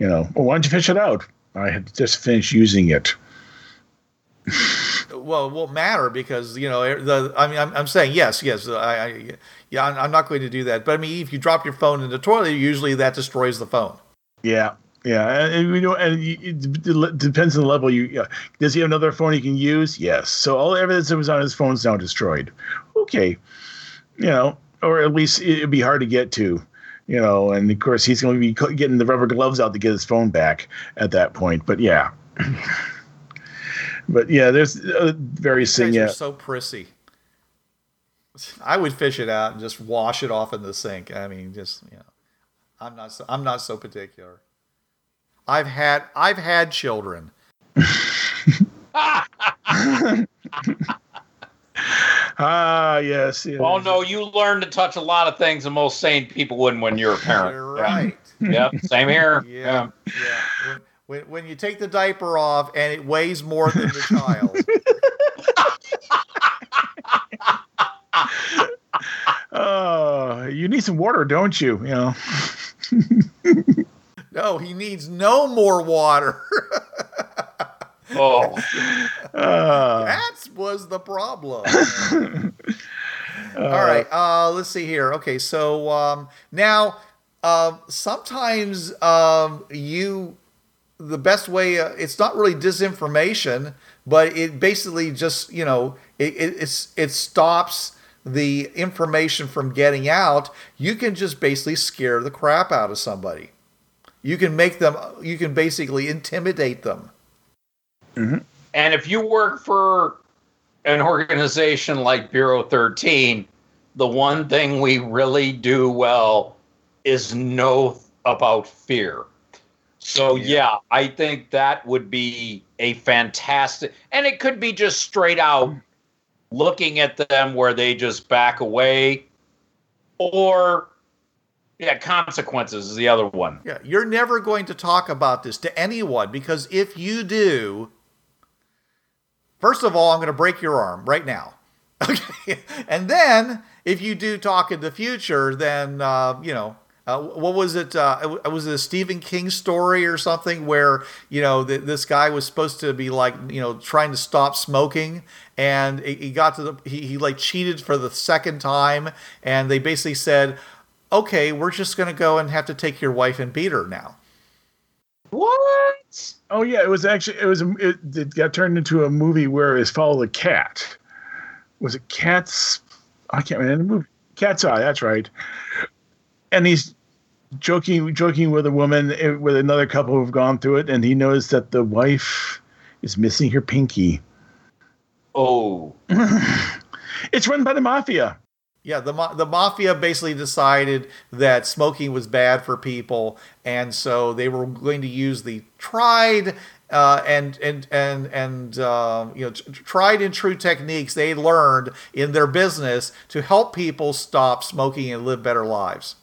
You know, oh, well, why don't you fish it out? I had just finished using it. well, it won't matter because you know the. I mean, I'm, I'm saying yes, yes. Uh, I, I yeah, I'm, I'm not going to do that. But I mean, if you drop your phone in the toilet, usually that destroys the phone. Yeah, yeah, and, and we know, and you, it depends on the level. You does he have another phone he can use? Yes. So all evidence that was on his phone is now destroyed. Okay, you know, or at least it'd be hard to get to. You know, and of course he's going to be getting the rubber gloves out to get his phone back at that point. But yeah, but yeah, there's uh, various You things. Yeah, so prissy. I would fish it out and just wash it off in the sink. I mean, just you know, I'm not so, I'm not so particular. I've had I've had children. ah, yes. yes. Oh no, you learn to touch a lot of things that most sane people wouldn't when you're a parent. You're Yeah. right. Yep, same here. Yeah, yeah. When, when, when you take the diaper off and it weighs more than the child. Oh, you need some water, don't you? You know. No, he needs no more water. Oh, Uh, that was the problem. All right, uh, let's see here. Okay, so um, now um, sometimes um, you the best way uh, it's not really disinformation, but it basically just you know it, it it's it stops the information from getting out. You can just basically scare the crap out of somebody. You can make them. You can basically intimidate them. Mm-hmm. and if you work for an organization like Bureau 13, the one thing we really do well is know about fear. So yeah, I think that would be a fantastic and it could be just straight out looking at them where they just back away or Yeah, consequences is the other one. Yeah, you're never going to talk about this to anyone because if you do, first of all, I'm going to break your arm right now. Okay, and then if you do talk in the future, then uh, you know uh, what was it? Uh, was it a Stephen King story or something where you know th- this guy was supposed to be like you know trying to stop smoking, and he, got to the he, he like cheated for the second time, and they basically said, "Okay, we're just going to go and have to take your wife and beat her now." What? Oh yeah, it was actually it was it, it got turned into a movie where it was follow the cat. Was it Cat's? I can't remember the movie. Cat's Eye. That's right. And he's joking joking with a woman eh, with another couple who've gone through it, and he knows that the wife is missing her pinky. Oh. It's run by the mafia. Yeah, the the mafia basically decided that smoking was bad for people, and so they were going to use the tried uh, and and and and uh, you know tried and true techniques they learned in their business to help people stop smoking and live better lives.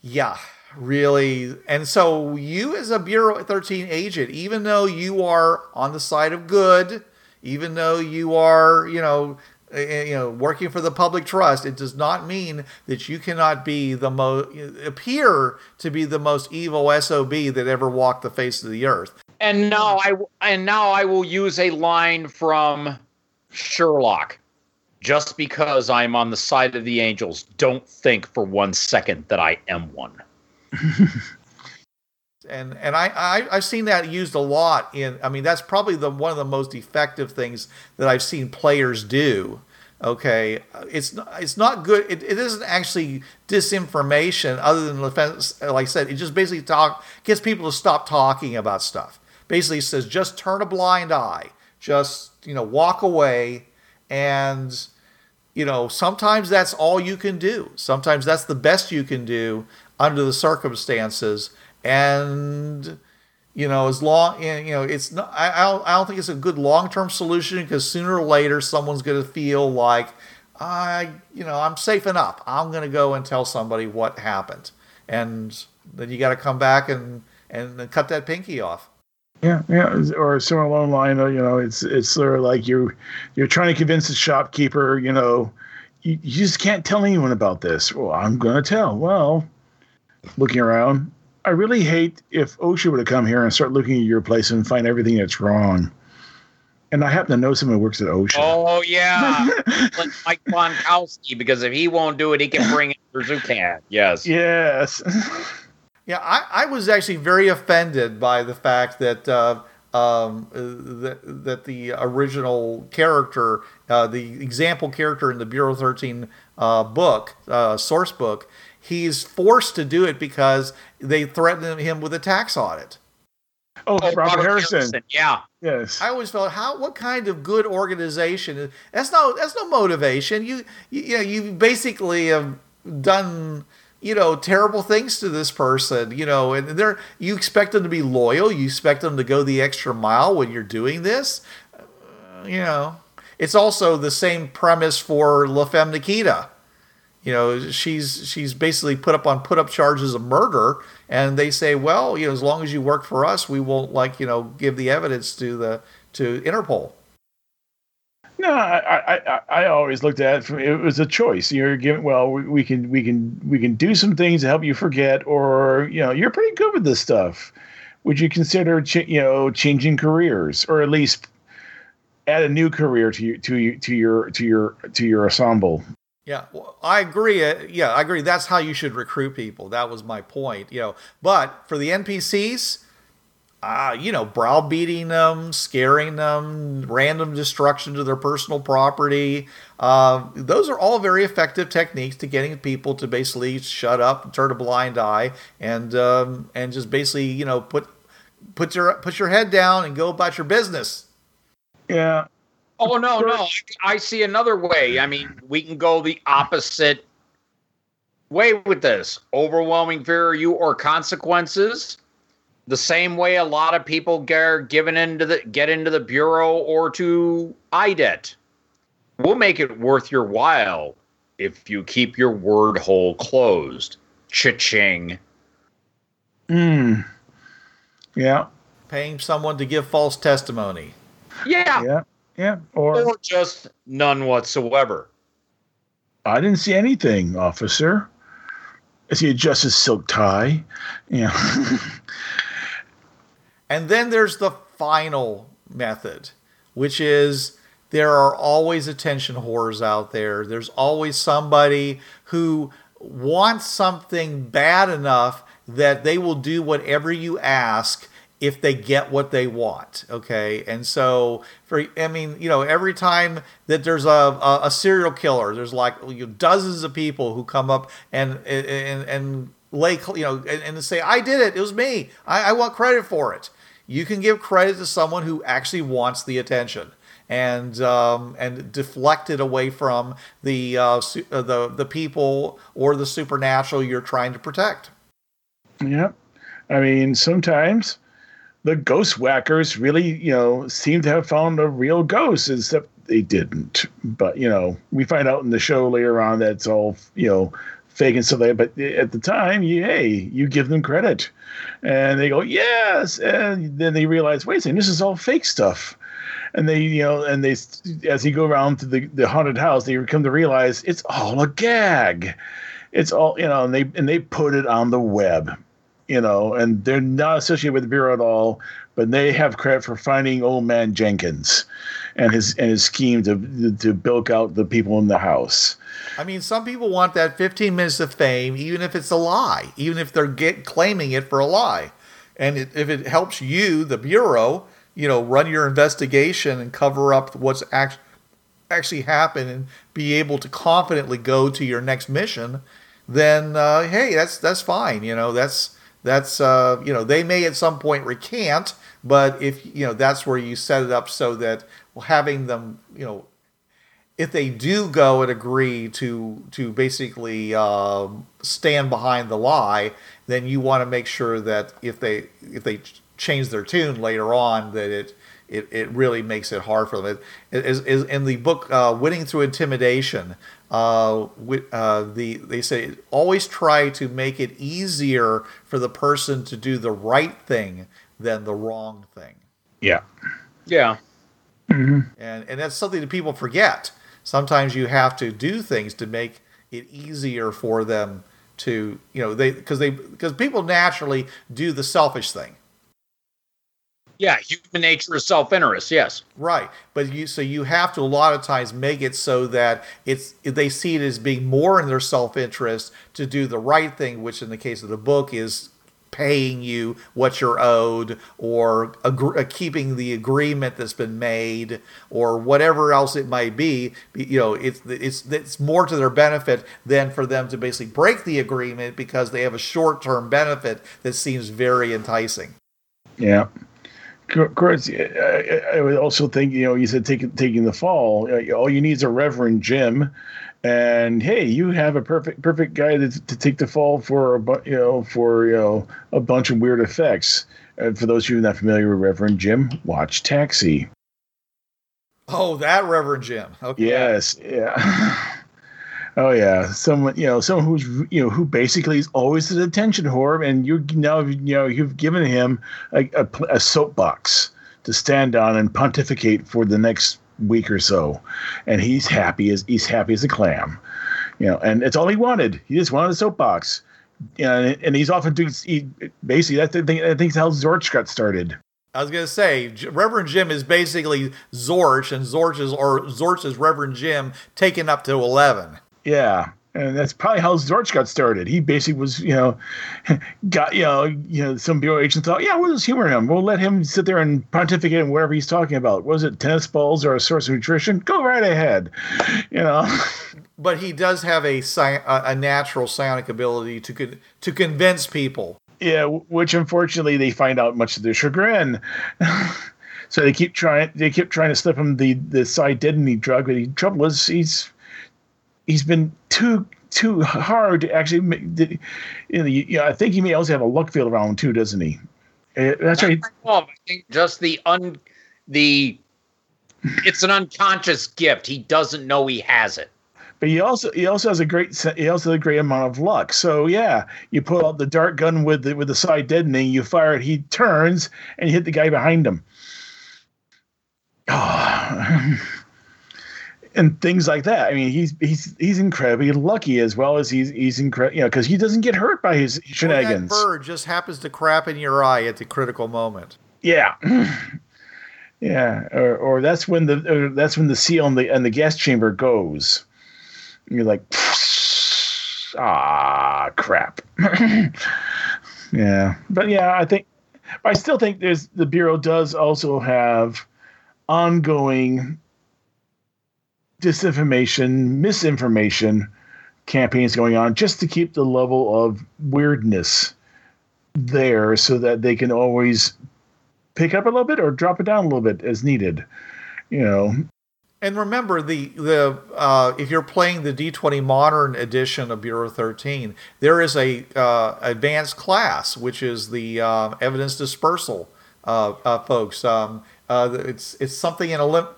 Yeah, really. And so you, as a Bureau 13 agent, even though you are on the side of good, even though you are, you know, you know, working for the public trust, it does not mean that you cannot be the most appear to be the most evil sob that ever walked the face of the earth. And now I and now I will use a line from Sherlock. Just because I'm on the side of the angels, don't think for one second that I am one. and and I, I I've seen that used a lot in. I mean, that's probably the one of the most effective things that I've seen players do. Okay, it's it's not good. It, it isn't actually disinformation, other than the fence. Like I said, it just basically talk gets people to stop talking about stuff. Basically, says just turn a blind eye, just you know walk away, and you know sometimes that's all you can do. Sometimes that's the best you can do under the circumstances and you know as long you know it's not i, I don't, I don't think it's a good long-term solution because sooner or later someone's going to feel like i you know i'm safe enough i'm going to go and tell somebody what happened and then you got to come back and and cut that pinky off Yeah, yeah, or somewhere along the line, you know, it's it's sort of like you you're trying to convince the shopkeeper, you know, you, you just can't tell anyone about this. Well, I'm gonna tell. Well, looking around, I really hate if OSHA were to come here and start looking at your place and find everything that's wrong. And I happen to know someone who works at OSHA. Oh yeah, like Mike Bonkowski, because if he won't do it, he can bring in Zucan. Yes. Yes. Yeah, I, I was actually very offended by the fact that uh, um, uh, that, that the original character, uh, the example character in the Bureau 13 uh, book, uh, source book, he's forced to do it because they threatened him with a tax audit. oh, Oh, Robert, Harrison. Yeah. Yes. I always felt how what kind of good organization that's no that's no motivation. You you, you know you basically have done you know terrible things to this person you know and they're you expect them to be loyal you expect them to go the extra mile when you're doing this Uh, you know it's also the same premise for La Femme Nikita you know she's she's basically put up on put up charges of murder and they say well you know as long as you work for us we won't like you know give the evidence to the to Interpol No, I, I, I, always looked at it. From, it was a choice. You're given. Well, we, we can we can we can do some things to help you forget, or you know, you're pretty good with this stuff. Would you consider ch- you know changing careers, or at least add a new career to you to you to your to your to your ensemble? Yeah, well, I agree. uh, Yeah, I agree. That's how you should recruit people. That was my point. You know, but for the NPCs, uh, you know, browbeating them, scaring them, random destruction to their personal property. Uh, those are all very effective techniques to getting people to basically shut up and turn a blind eye and um, and just basically you know put put your put your head down and go about your business. Yeah, Oh no, no. I see another way. I mean, we can go the opposite way with this. Overwhelming fear of you or consequences. The same way a lot of people get given into the get into the bureau or to IDET. We'll make it worth your while if you keep your word hole closed. Cha-ching. Mm. Yeah, Paying someone to give false testimony. Yeah. yeah, yeah. Or Or just none whatsoever. I didn't see anything, officer. I see just his silk tie. Yeah. And then there's the final method, which is there are always attention whores out there. There's always somebody who wants something bad enough that they will do whatever you ask if they get what they want. Okay. And so, for, I mean, you know, every time that there's a, a, a serial killer, there's like you know, dozens of people who come up and, and, and, lay, you know, and, and say, I did it. It was me. I, I want credit for it you can give credit to someone who actually wants the attention and um, and deflect it away from the uh, su- uh, the the people or the supernatural you're trying to protect. yeah. I mean, sometimes the ghost whackers really, you know, seem to have found a real ghost, except they didn't. But, you know, we find out in the show later on that it's all, you know, fake and stuff like that. But at the time, hey, you give them credit. And they go, yes. And then they realize, wait a second, this is all fake stuff. And they, you know, and they, as you go around to the, the haunted house, they come to realize it's all a gag. It's all, you know, and they, and they put it on the web, you know, and they're not associated with the Bureau at all, but they have credit for finding old man Jenkins and his, and his scheme to, to bilk out the people in the house. I mean, some people want that 15 minutes of fame, even if it's a lie, even if they're get, claiming it for a lie. And it, if it helps you, the Bureau, you know, run your investigation and cover up what's act- actually happened and be able to confidently go to your next mission, then uh, hey, that's that's fine. You know, that's that's uh, you know they may at some point recant, but if you know that's where you set it up so that having them you know if they do go and agree to to basically um, stand behind the lie, then you want to make sure that if they if they change their tune later on, that it it, it really makes it hard for them. It, is, is in the book uh, "Winning Through Intimidation," uh, wi- uh, the they say always try to make it easier for the person to do the right thing than the wrong thing Yeah. Yeah. and and that's something that people forget. Sometimes you have to do things to make it easier for them to you know they because they because people naturally do the selfish thing Yeah. Human nature is self interest. Yes. right but you so you have to a lot of times make it so that it's they see it as being more in their self-interest to do the right thing which in the case of the book is paying you what you're owed or agr- uh, keeping the agreement that's been made or whatever else it might be you know it's it's it's more to their benefit than for them to basically break the agreement because they have a short-term benefit that seems very enticing Yeah. Of course, I, I would also think, you know, you said taking taking the fall. All you need is a Reverend Jim, and hey, you have a perfect perfect guy to, to take the fall for a bu- you know for you know a bunch of weird effects. And for those of you not familiar with Reverend Jim, watch Taxi. oh that reverend jim okay Yes, yeah. Oh yeah, someone you know, someone who's you know who basically is always an attention whore, and you now you know you've given him a, a, a soapbox to stand on and pontificate for the next week or so, and he's happy as he's happy as a clam, you know, and it's all he wanted. He just wanted a soapbox, you know, and, he's often doing he, basically that's the thing. I think how Zorch got started. I was gonna say Reverend Jim is basically Zorch, and Zorch is or Zorch is Reverend Jim taken up to eleven. Yeah. And that's probably how Zorch got started. He basically was, you know, got, you know, you know, some bureau agent thought, yeah, we'll just humor him. We'll let him sit there and pontificate on whatever he's talking about. Was it tennis balls or a source of nutrition? Go right ahead. You know, But he does have a a natural psionic ability to con- to convince people. yeah, which unfortunately they find out much to their chagrin. so they keep trying, they keep trying to slip him the, the identity drug. But the trouble is he's, he's been too, too hard to actually make, the- you know, you, know, I think he may also have a luck field around him too, doesn't he? Uh, That's right. I think just the un the it's an unconscious gift. He doesn't know he has it. but he also he also has a great he also has a great amount of luck. So yeah, you pull out the dart gun with the with the psi deadening, you fire it, he turns and you hit the guy behind him. Oh. and things like that. I mean, he's he's he's incredibly lucky as well as he's he's incredible, you know, because he doesn't get hurt by his Or that bird just happens to crap in your eye at the critical moment. Yeah. Yeah, or, or that's when the that's when the seal and the and the gas chamber goes. And you're like, ah, crap. yeah, but yeah, I think, I still think there's the bureau does also have ongoing disinformation, misinformation campaigns going on just to keep the level of weirdness there, so that they can always pick up a little bit or drop it down a little bit as needed. You know, And remember the the uh, if you're playing the D20 Modern edition of Bureau 13, there is a uh, advanced class which is the uh, evidence dispersal uh, uh, folks. Um, uh, it's it's something in a elim-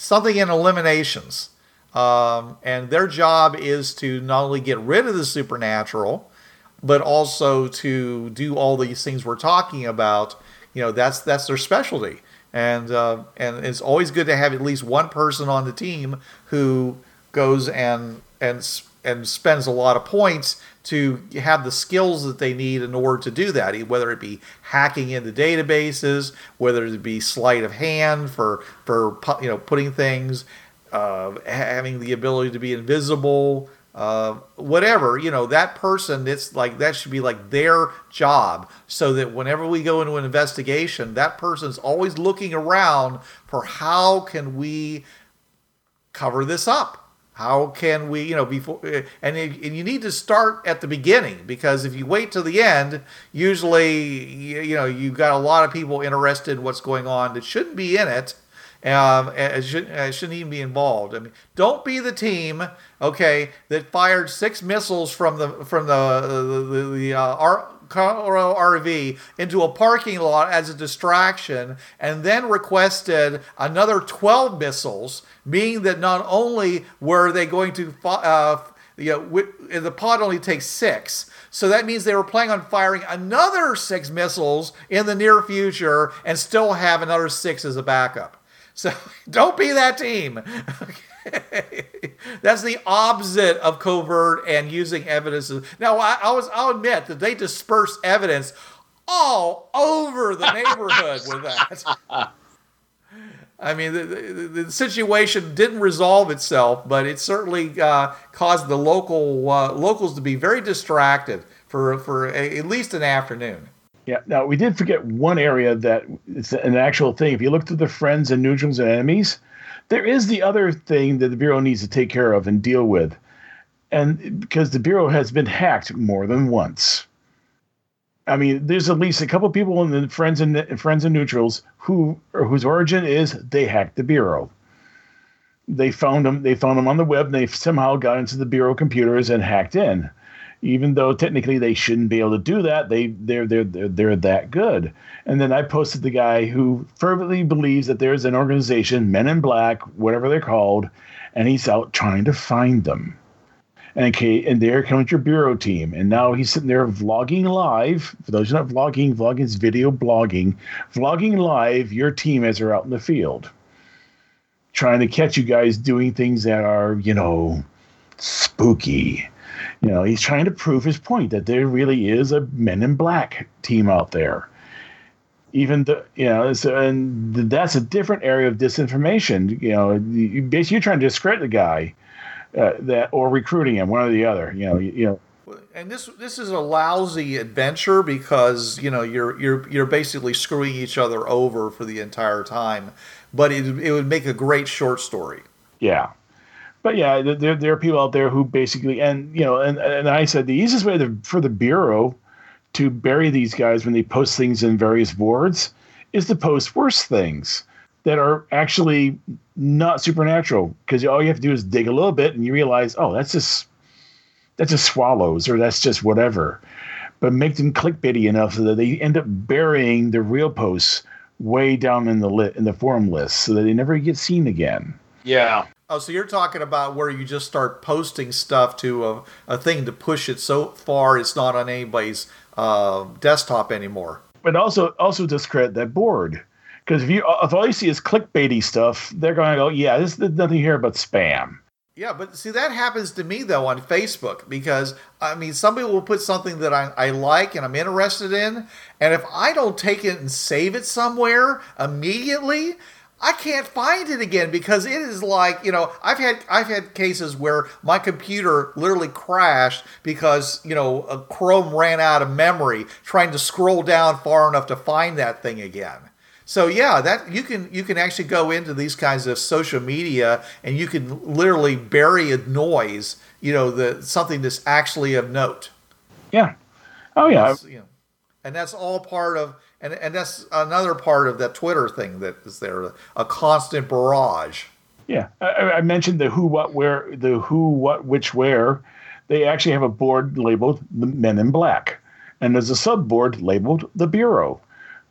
something in eliminations, um, and their job is to not only get rid of the supernatural, but also to do all these things we're talking about. You know, that's that's their specialty, and uh, and it's always good to have at least one person on the team who goes and and and spends a lot of points to have the skills that they need in order to do that. Whether it be hacking into databases, whether it be sleight of hand for for you know putting things, uh, having the ability to be invisible, uh, whatever you know that person it's like that should be like their job so that whenever we go into an investigation that person's always looking around for how can we cover this up how can we you know before and, it, and you need to start at the beginning because if you wait till the end usually you, you know you've got a lot of people interested in what's going on that shouldn't be in it um, it shouldn't, it shouldn't even be involved. I mean, don't be the team, okay, that fired six missiles from the from the the, the, the uh, Colorado RV into a parking lot as a distraction, and then requested another twelve missiles, meaning that not only were they going to uh, you know, the pod only takes six. So that means they were planning on firing another six missiles in the near future and still have another six as a backup. So don't be that team. That's the opposite of covert and using evidence. Now, I, I was, I'll admit that they disperse evidence all over the neighborhood with that. I mean, the, the, the situation didn't resolve itself, but it certainly uh, caused the local uh, locals to be very distracted for for a, at least an afternoon. Yeah. Now we did forget one area that it's an actual thing. If you look through the friends and neutrals and enemies, there is the other thing that the bureau needs to take care of and deal with, and because the bureau has been hacked more than once. I mean, there's at least a couple people in the friends and friends and neutrals who whose origin is they hacked the bureau. They found them. They found them on the web. And they somehow got into the bureau computers and hacked in even though technically they shouldn't be able to do that they they're they're they're, they're that good. And then i posted the guy who fervently believes that there's an organization men in black whatever they're called and he's out trying to find them. And okay and there comes your bureau team. And now he's sitting there vlogging live. For those who are not vlogging vlogging is video blogging. Vlogging live your team as they're out in the field. Trying to catch you guys doing things that are you know spooky you know, he's trying to prove his point that there really is a Men in Black team out there. Even the, you know, so, and that's a different area of disinformation. You know, you, basically you're trying to discredit the guy uh, that, or recruiting him, one or the other. You know, you, you know, And this this is a lousy adventure because you know you're you're you're basically screwing each other over for the entire time. But it it would make a great short story. yeah. But yeah, there, there are people out there who basically, and you know, and, and I said the easiest way to, for the bureau to bury these guys when they post things in various boards is to post worse things that are actually not supernatural because all you have to do is dig a little bit and you realize, oh, that's just that's just swallows or that's just whatever. But make them clickbaity enough so that they end up burying the real posts way down in the lit in the forum list so that they never get seen again. Yeah. Oh, so you're talking about where you just start posting stuff to a, a thing to push it so far it's not on anybody's uh, desktop anymore. But also also discredit that board. Because if you if all you see is clickbaity stuff, they're going to go, yeah, this there's nothing here but spam. Yeah, but see that happens to me though on Facebook because I mean somebody will put something that I, I like and I'm interested in, and if I don't take it and save it somewhere immediately, I can't find it again because it is like you know I've had I've had cases where my computer literally crashed because you know a Chrome ran out of memory trying to scroll down far enough to find that thing again. So yeah, that you can you can actually go into these kinds of social media and you can literally bury a noise, you know, the something that's actually of note. Yeah. Oh yeah. You know, and that's all part of and and that's another part of that Twitter thing that is there a constant barrage. Yeah, I, I mentioned the who, what, where, the who, what, which, where. They actually have a board labeled the Men in Black, and there's a subboard labeled the Bureau.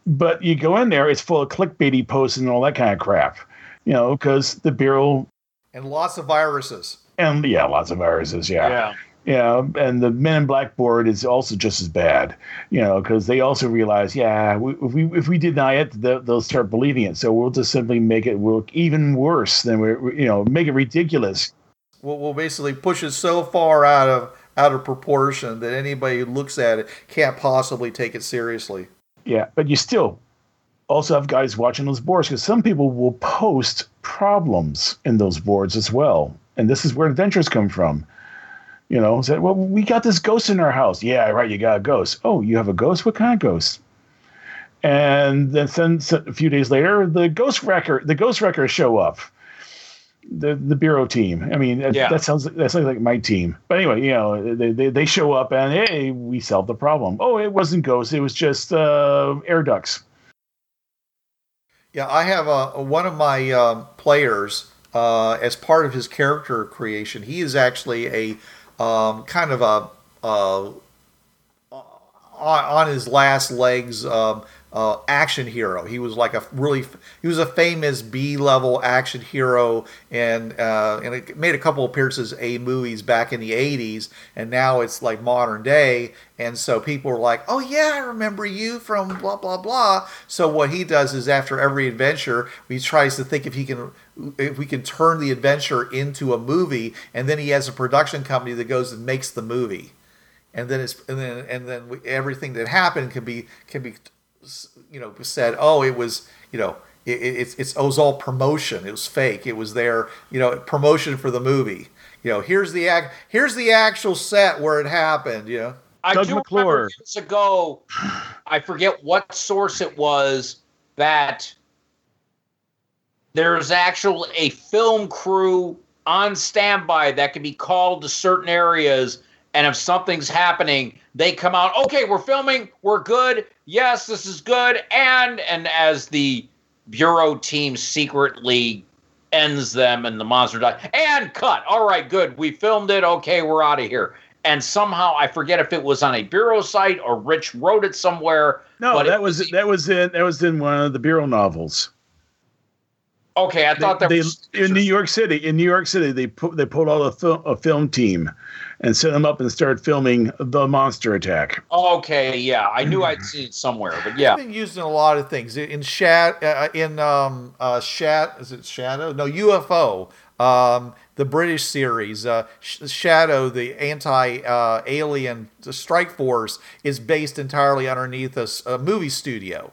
But you go in there, it's full of clickbaity posts and all that kind of crap, you know, because the Bureau and lots of viruses. And yeah, lots of viruses. Yeah. Yeah. Yeah, and the Men in Black board is also just as bad, you know, because they also realize, yeah, we, if we if we deny it, they'll, they'll start believing it. So we'll just simply make it work even worse than we, you know, make it ridiculous. We'll, we'll basically push it so far out of out of proportion that anybody who looks at it can't possibly take it seriously. Yeah, but you still also have guys watching those boards because some people will post problems in those boards as well, and this is where adventures come from. You know, said, well, we got this ghost in our house. Yeah, right. You got a ghost. Oh, you have a ghost? What kind of ghost? And then, then a few days later, the ghost wrecker, the ghost wreckers show up. The the bureau team. I mean, that, Yeah. that sounds that sounds like my team. But anyway, you know, they, they they show up and hey, we solved the problem. Oh, it wasn't ghosts. It was just uh, air ducts. Yeah, I have a, one of my um, players uh, as part of his character creation. He is actually a um, kind of a uh, on, his last legs um, uh, action hero. He was like a really he was a famous B level action hero and uh, and it made a couple appearances a movies back in the 80s and now it's like modern day. And so people are like oh yeah I remember you from blah blah blah. So what he does is after every adventure he tries to think if he can if we can turn the adventure into a movie and then he has a production company that goes and makes the movie. And then it's and then and then we, everything that happened can be can be you know said oh it was you know it, it, it's it's it was all promotion it was fake it was their you know promotion for the movie you know here's the act here's the actual set where it happened you know I Doug do McClure. remember years ago. I forget what source it was that there's actual a film crew on standby that can be called to certain areas, and if something's happening, they come out. Okay, we're filming. We're good. Yes, this is good. And and as the bureau team secretly ends them and the monster dies and cut all right good we filmed it okay we're out of here and somehow i forget if it was on a bureau site or rich wrote it somewhere No, but it that was that was in that was in one of the bureau novels. okay i thought that they, was in New York City. In New York City, they put they pulled out a film a film team, and set them up and start filming the monster attack. okay yeah i knew i'd seen it somewhere but yeah been used in a lot of things in shat uh, in um uh shat is it SHADO no ufo um the british series uh SHADO the anti uh alien strike force is based entirely underneath a movie studio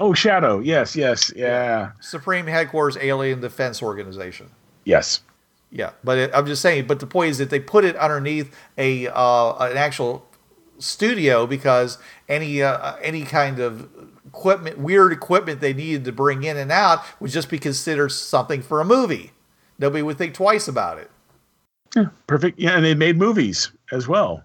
Oh, SHADO. Yes, yes, yeah, supreme headquarters alien defense organization yes. Yeah but it, i'm just saying but the point is that they put it underneath a uh an actual studio because any uh, any kind of equipment weird equipment they needed to bring in and out would just be considered something for a movie nobody would think twice about it perfect. Yeah, and they made movies as well,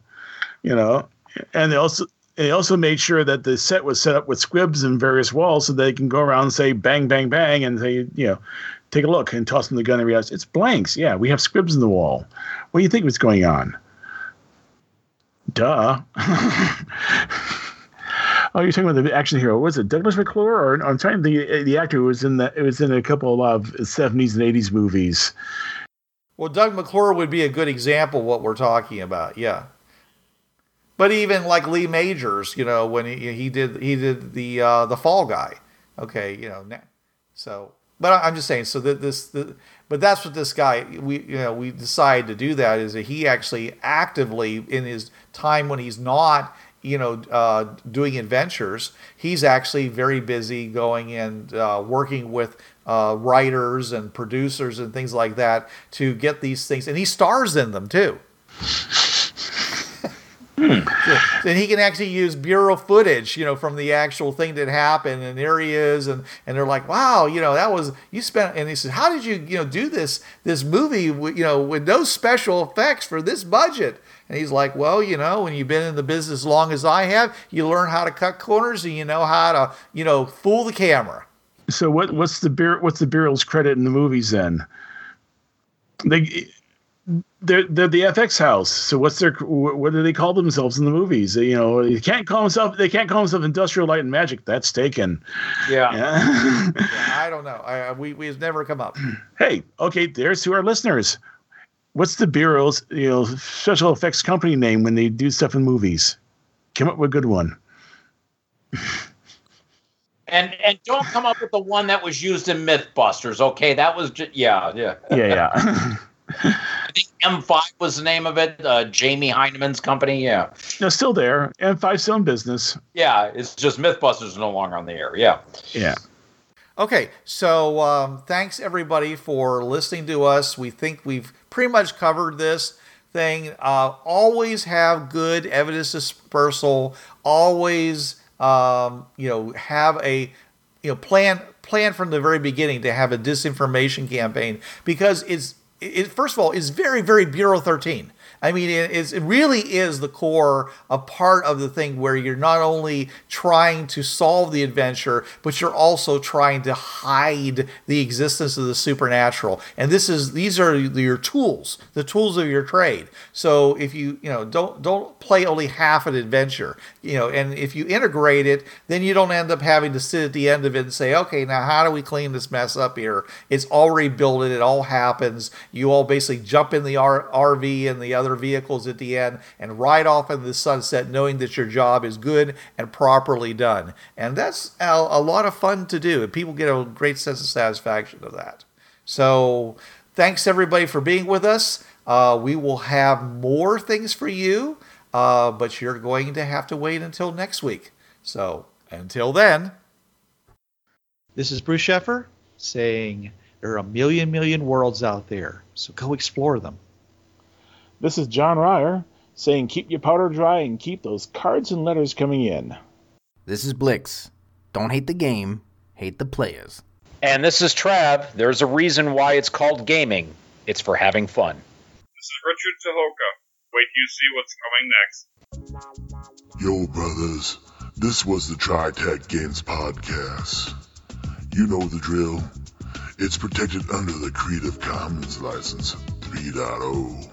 you know, and they also they also made sure that the set was set up with squibs and various walls so they can go around and say bang, bang, bang, and say you know, take a look and toss them the gun and realize it's blanks. Yeah, we have squibs in the wall. What do you think was going on? Duh. Oh, you're talking about the action hero. Was it Douglas McClure? Or I'm trying to think. The actor who was in the. It was in a couple of '70s and '80s movies. Well, Doug McClure would be a good example what we're talking about. Yeah. But even like Lee Majors, you know, when he, he did he did the uh, the Fall Guy, okay, you know, so. But I'm just saying, so that this, the, but that's what this guy we you know we decide to do that is that he actually actively in his time when he's not you know uh, doing adventures, he's actually very busy going and uh, working with uh, writers and producers and things like that to get these things, and he stars in them too. Hmm. Then he can actually use bureau footage, you know, from the actual thing that happened, and there he is, and and they're like, wow, you know, that was you spent, and he says, how did you, you know, do this this movie, you know, with no special effects for this budget? And he's like, well, you know, when you've been in the business as long as I have, you learn how to cut corners and you know how to, you know, fool the camera. So what what's the beer what's the bureau's credit in the movies then? They they're, they're the FX house. So what's their what do they call themselves in the movies? You know, you can't call themselves they can't call themselves Industrial Light and Magic. That's taken. Yeah. yeah. yeah I don't know. I, we we've never come up. Hey, okay, there's to our listeners. What's the bureau's you know special effects company name when they do stuff in movies? Come up with a good one. And and don't come up with the one that was used in MythBusters. Okay, that was just yeah yeah yeah yeah. I think M5 was the name of it. Uh, Jamie Hyneman's company. Yeah. No, still there. M5 still in business. Yeah, it's just MythBusters no longer on the air. Yeah. Yeah. Okay, so um, thanks everybody for listening to us. We think we've pretty much covered this thing. Uh, always have good evidence dispersal. Always, um, you know, have a you know plan plan from the very beginning to have a disinformation campaign because it's it, first of all, is very, very Bureau 13. I mean, it, is, it really is the core, a part of the thing where you're not only trying to solve the adventure, but you're also trying to hide the existence of the supernatural. And this is these are your tools, the tools of your trade. So if you you know don't don't play only half an adventure, you know, and if you integrate it, then you don't end up having to sit at the end of it and say, okay, now how do we clean this mess up here? It's already built. It, all happens. You all basically jump in the R- RV and the other vehicles at the end and ride off into the sunset knowing that your job is good and properly done. And that's a, a lot of fun to do. And people get a great sense of satisfaction of that. So thanks everybody for being with us. Uh, we will have more things for you, uh, but you're going to have to wait until next week. So until then. This is Bruce Sheffer saying there are a million, million worlds out there, so go explore them. This is John Ryer saying keep your powder dry and keep those cards and letters coming in. This is Blix. Don't hate the game, hate the players. And this is Trav. There's a reason why it's called gaming. It's for having fun. This is Richard Tucholka. Wait till you see what's coming next. Yo, brothers. This was the TriTac Games podcast. You know the drill. It's protected under the Creative Commons License 3.0.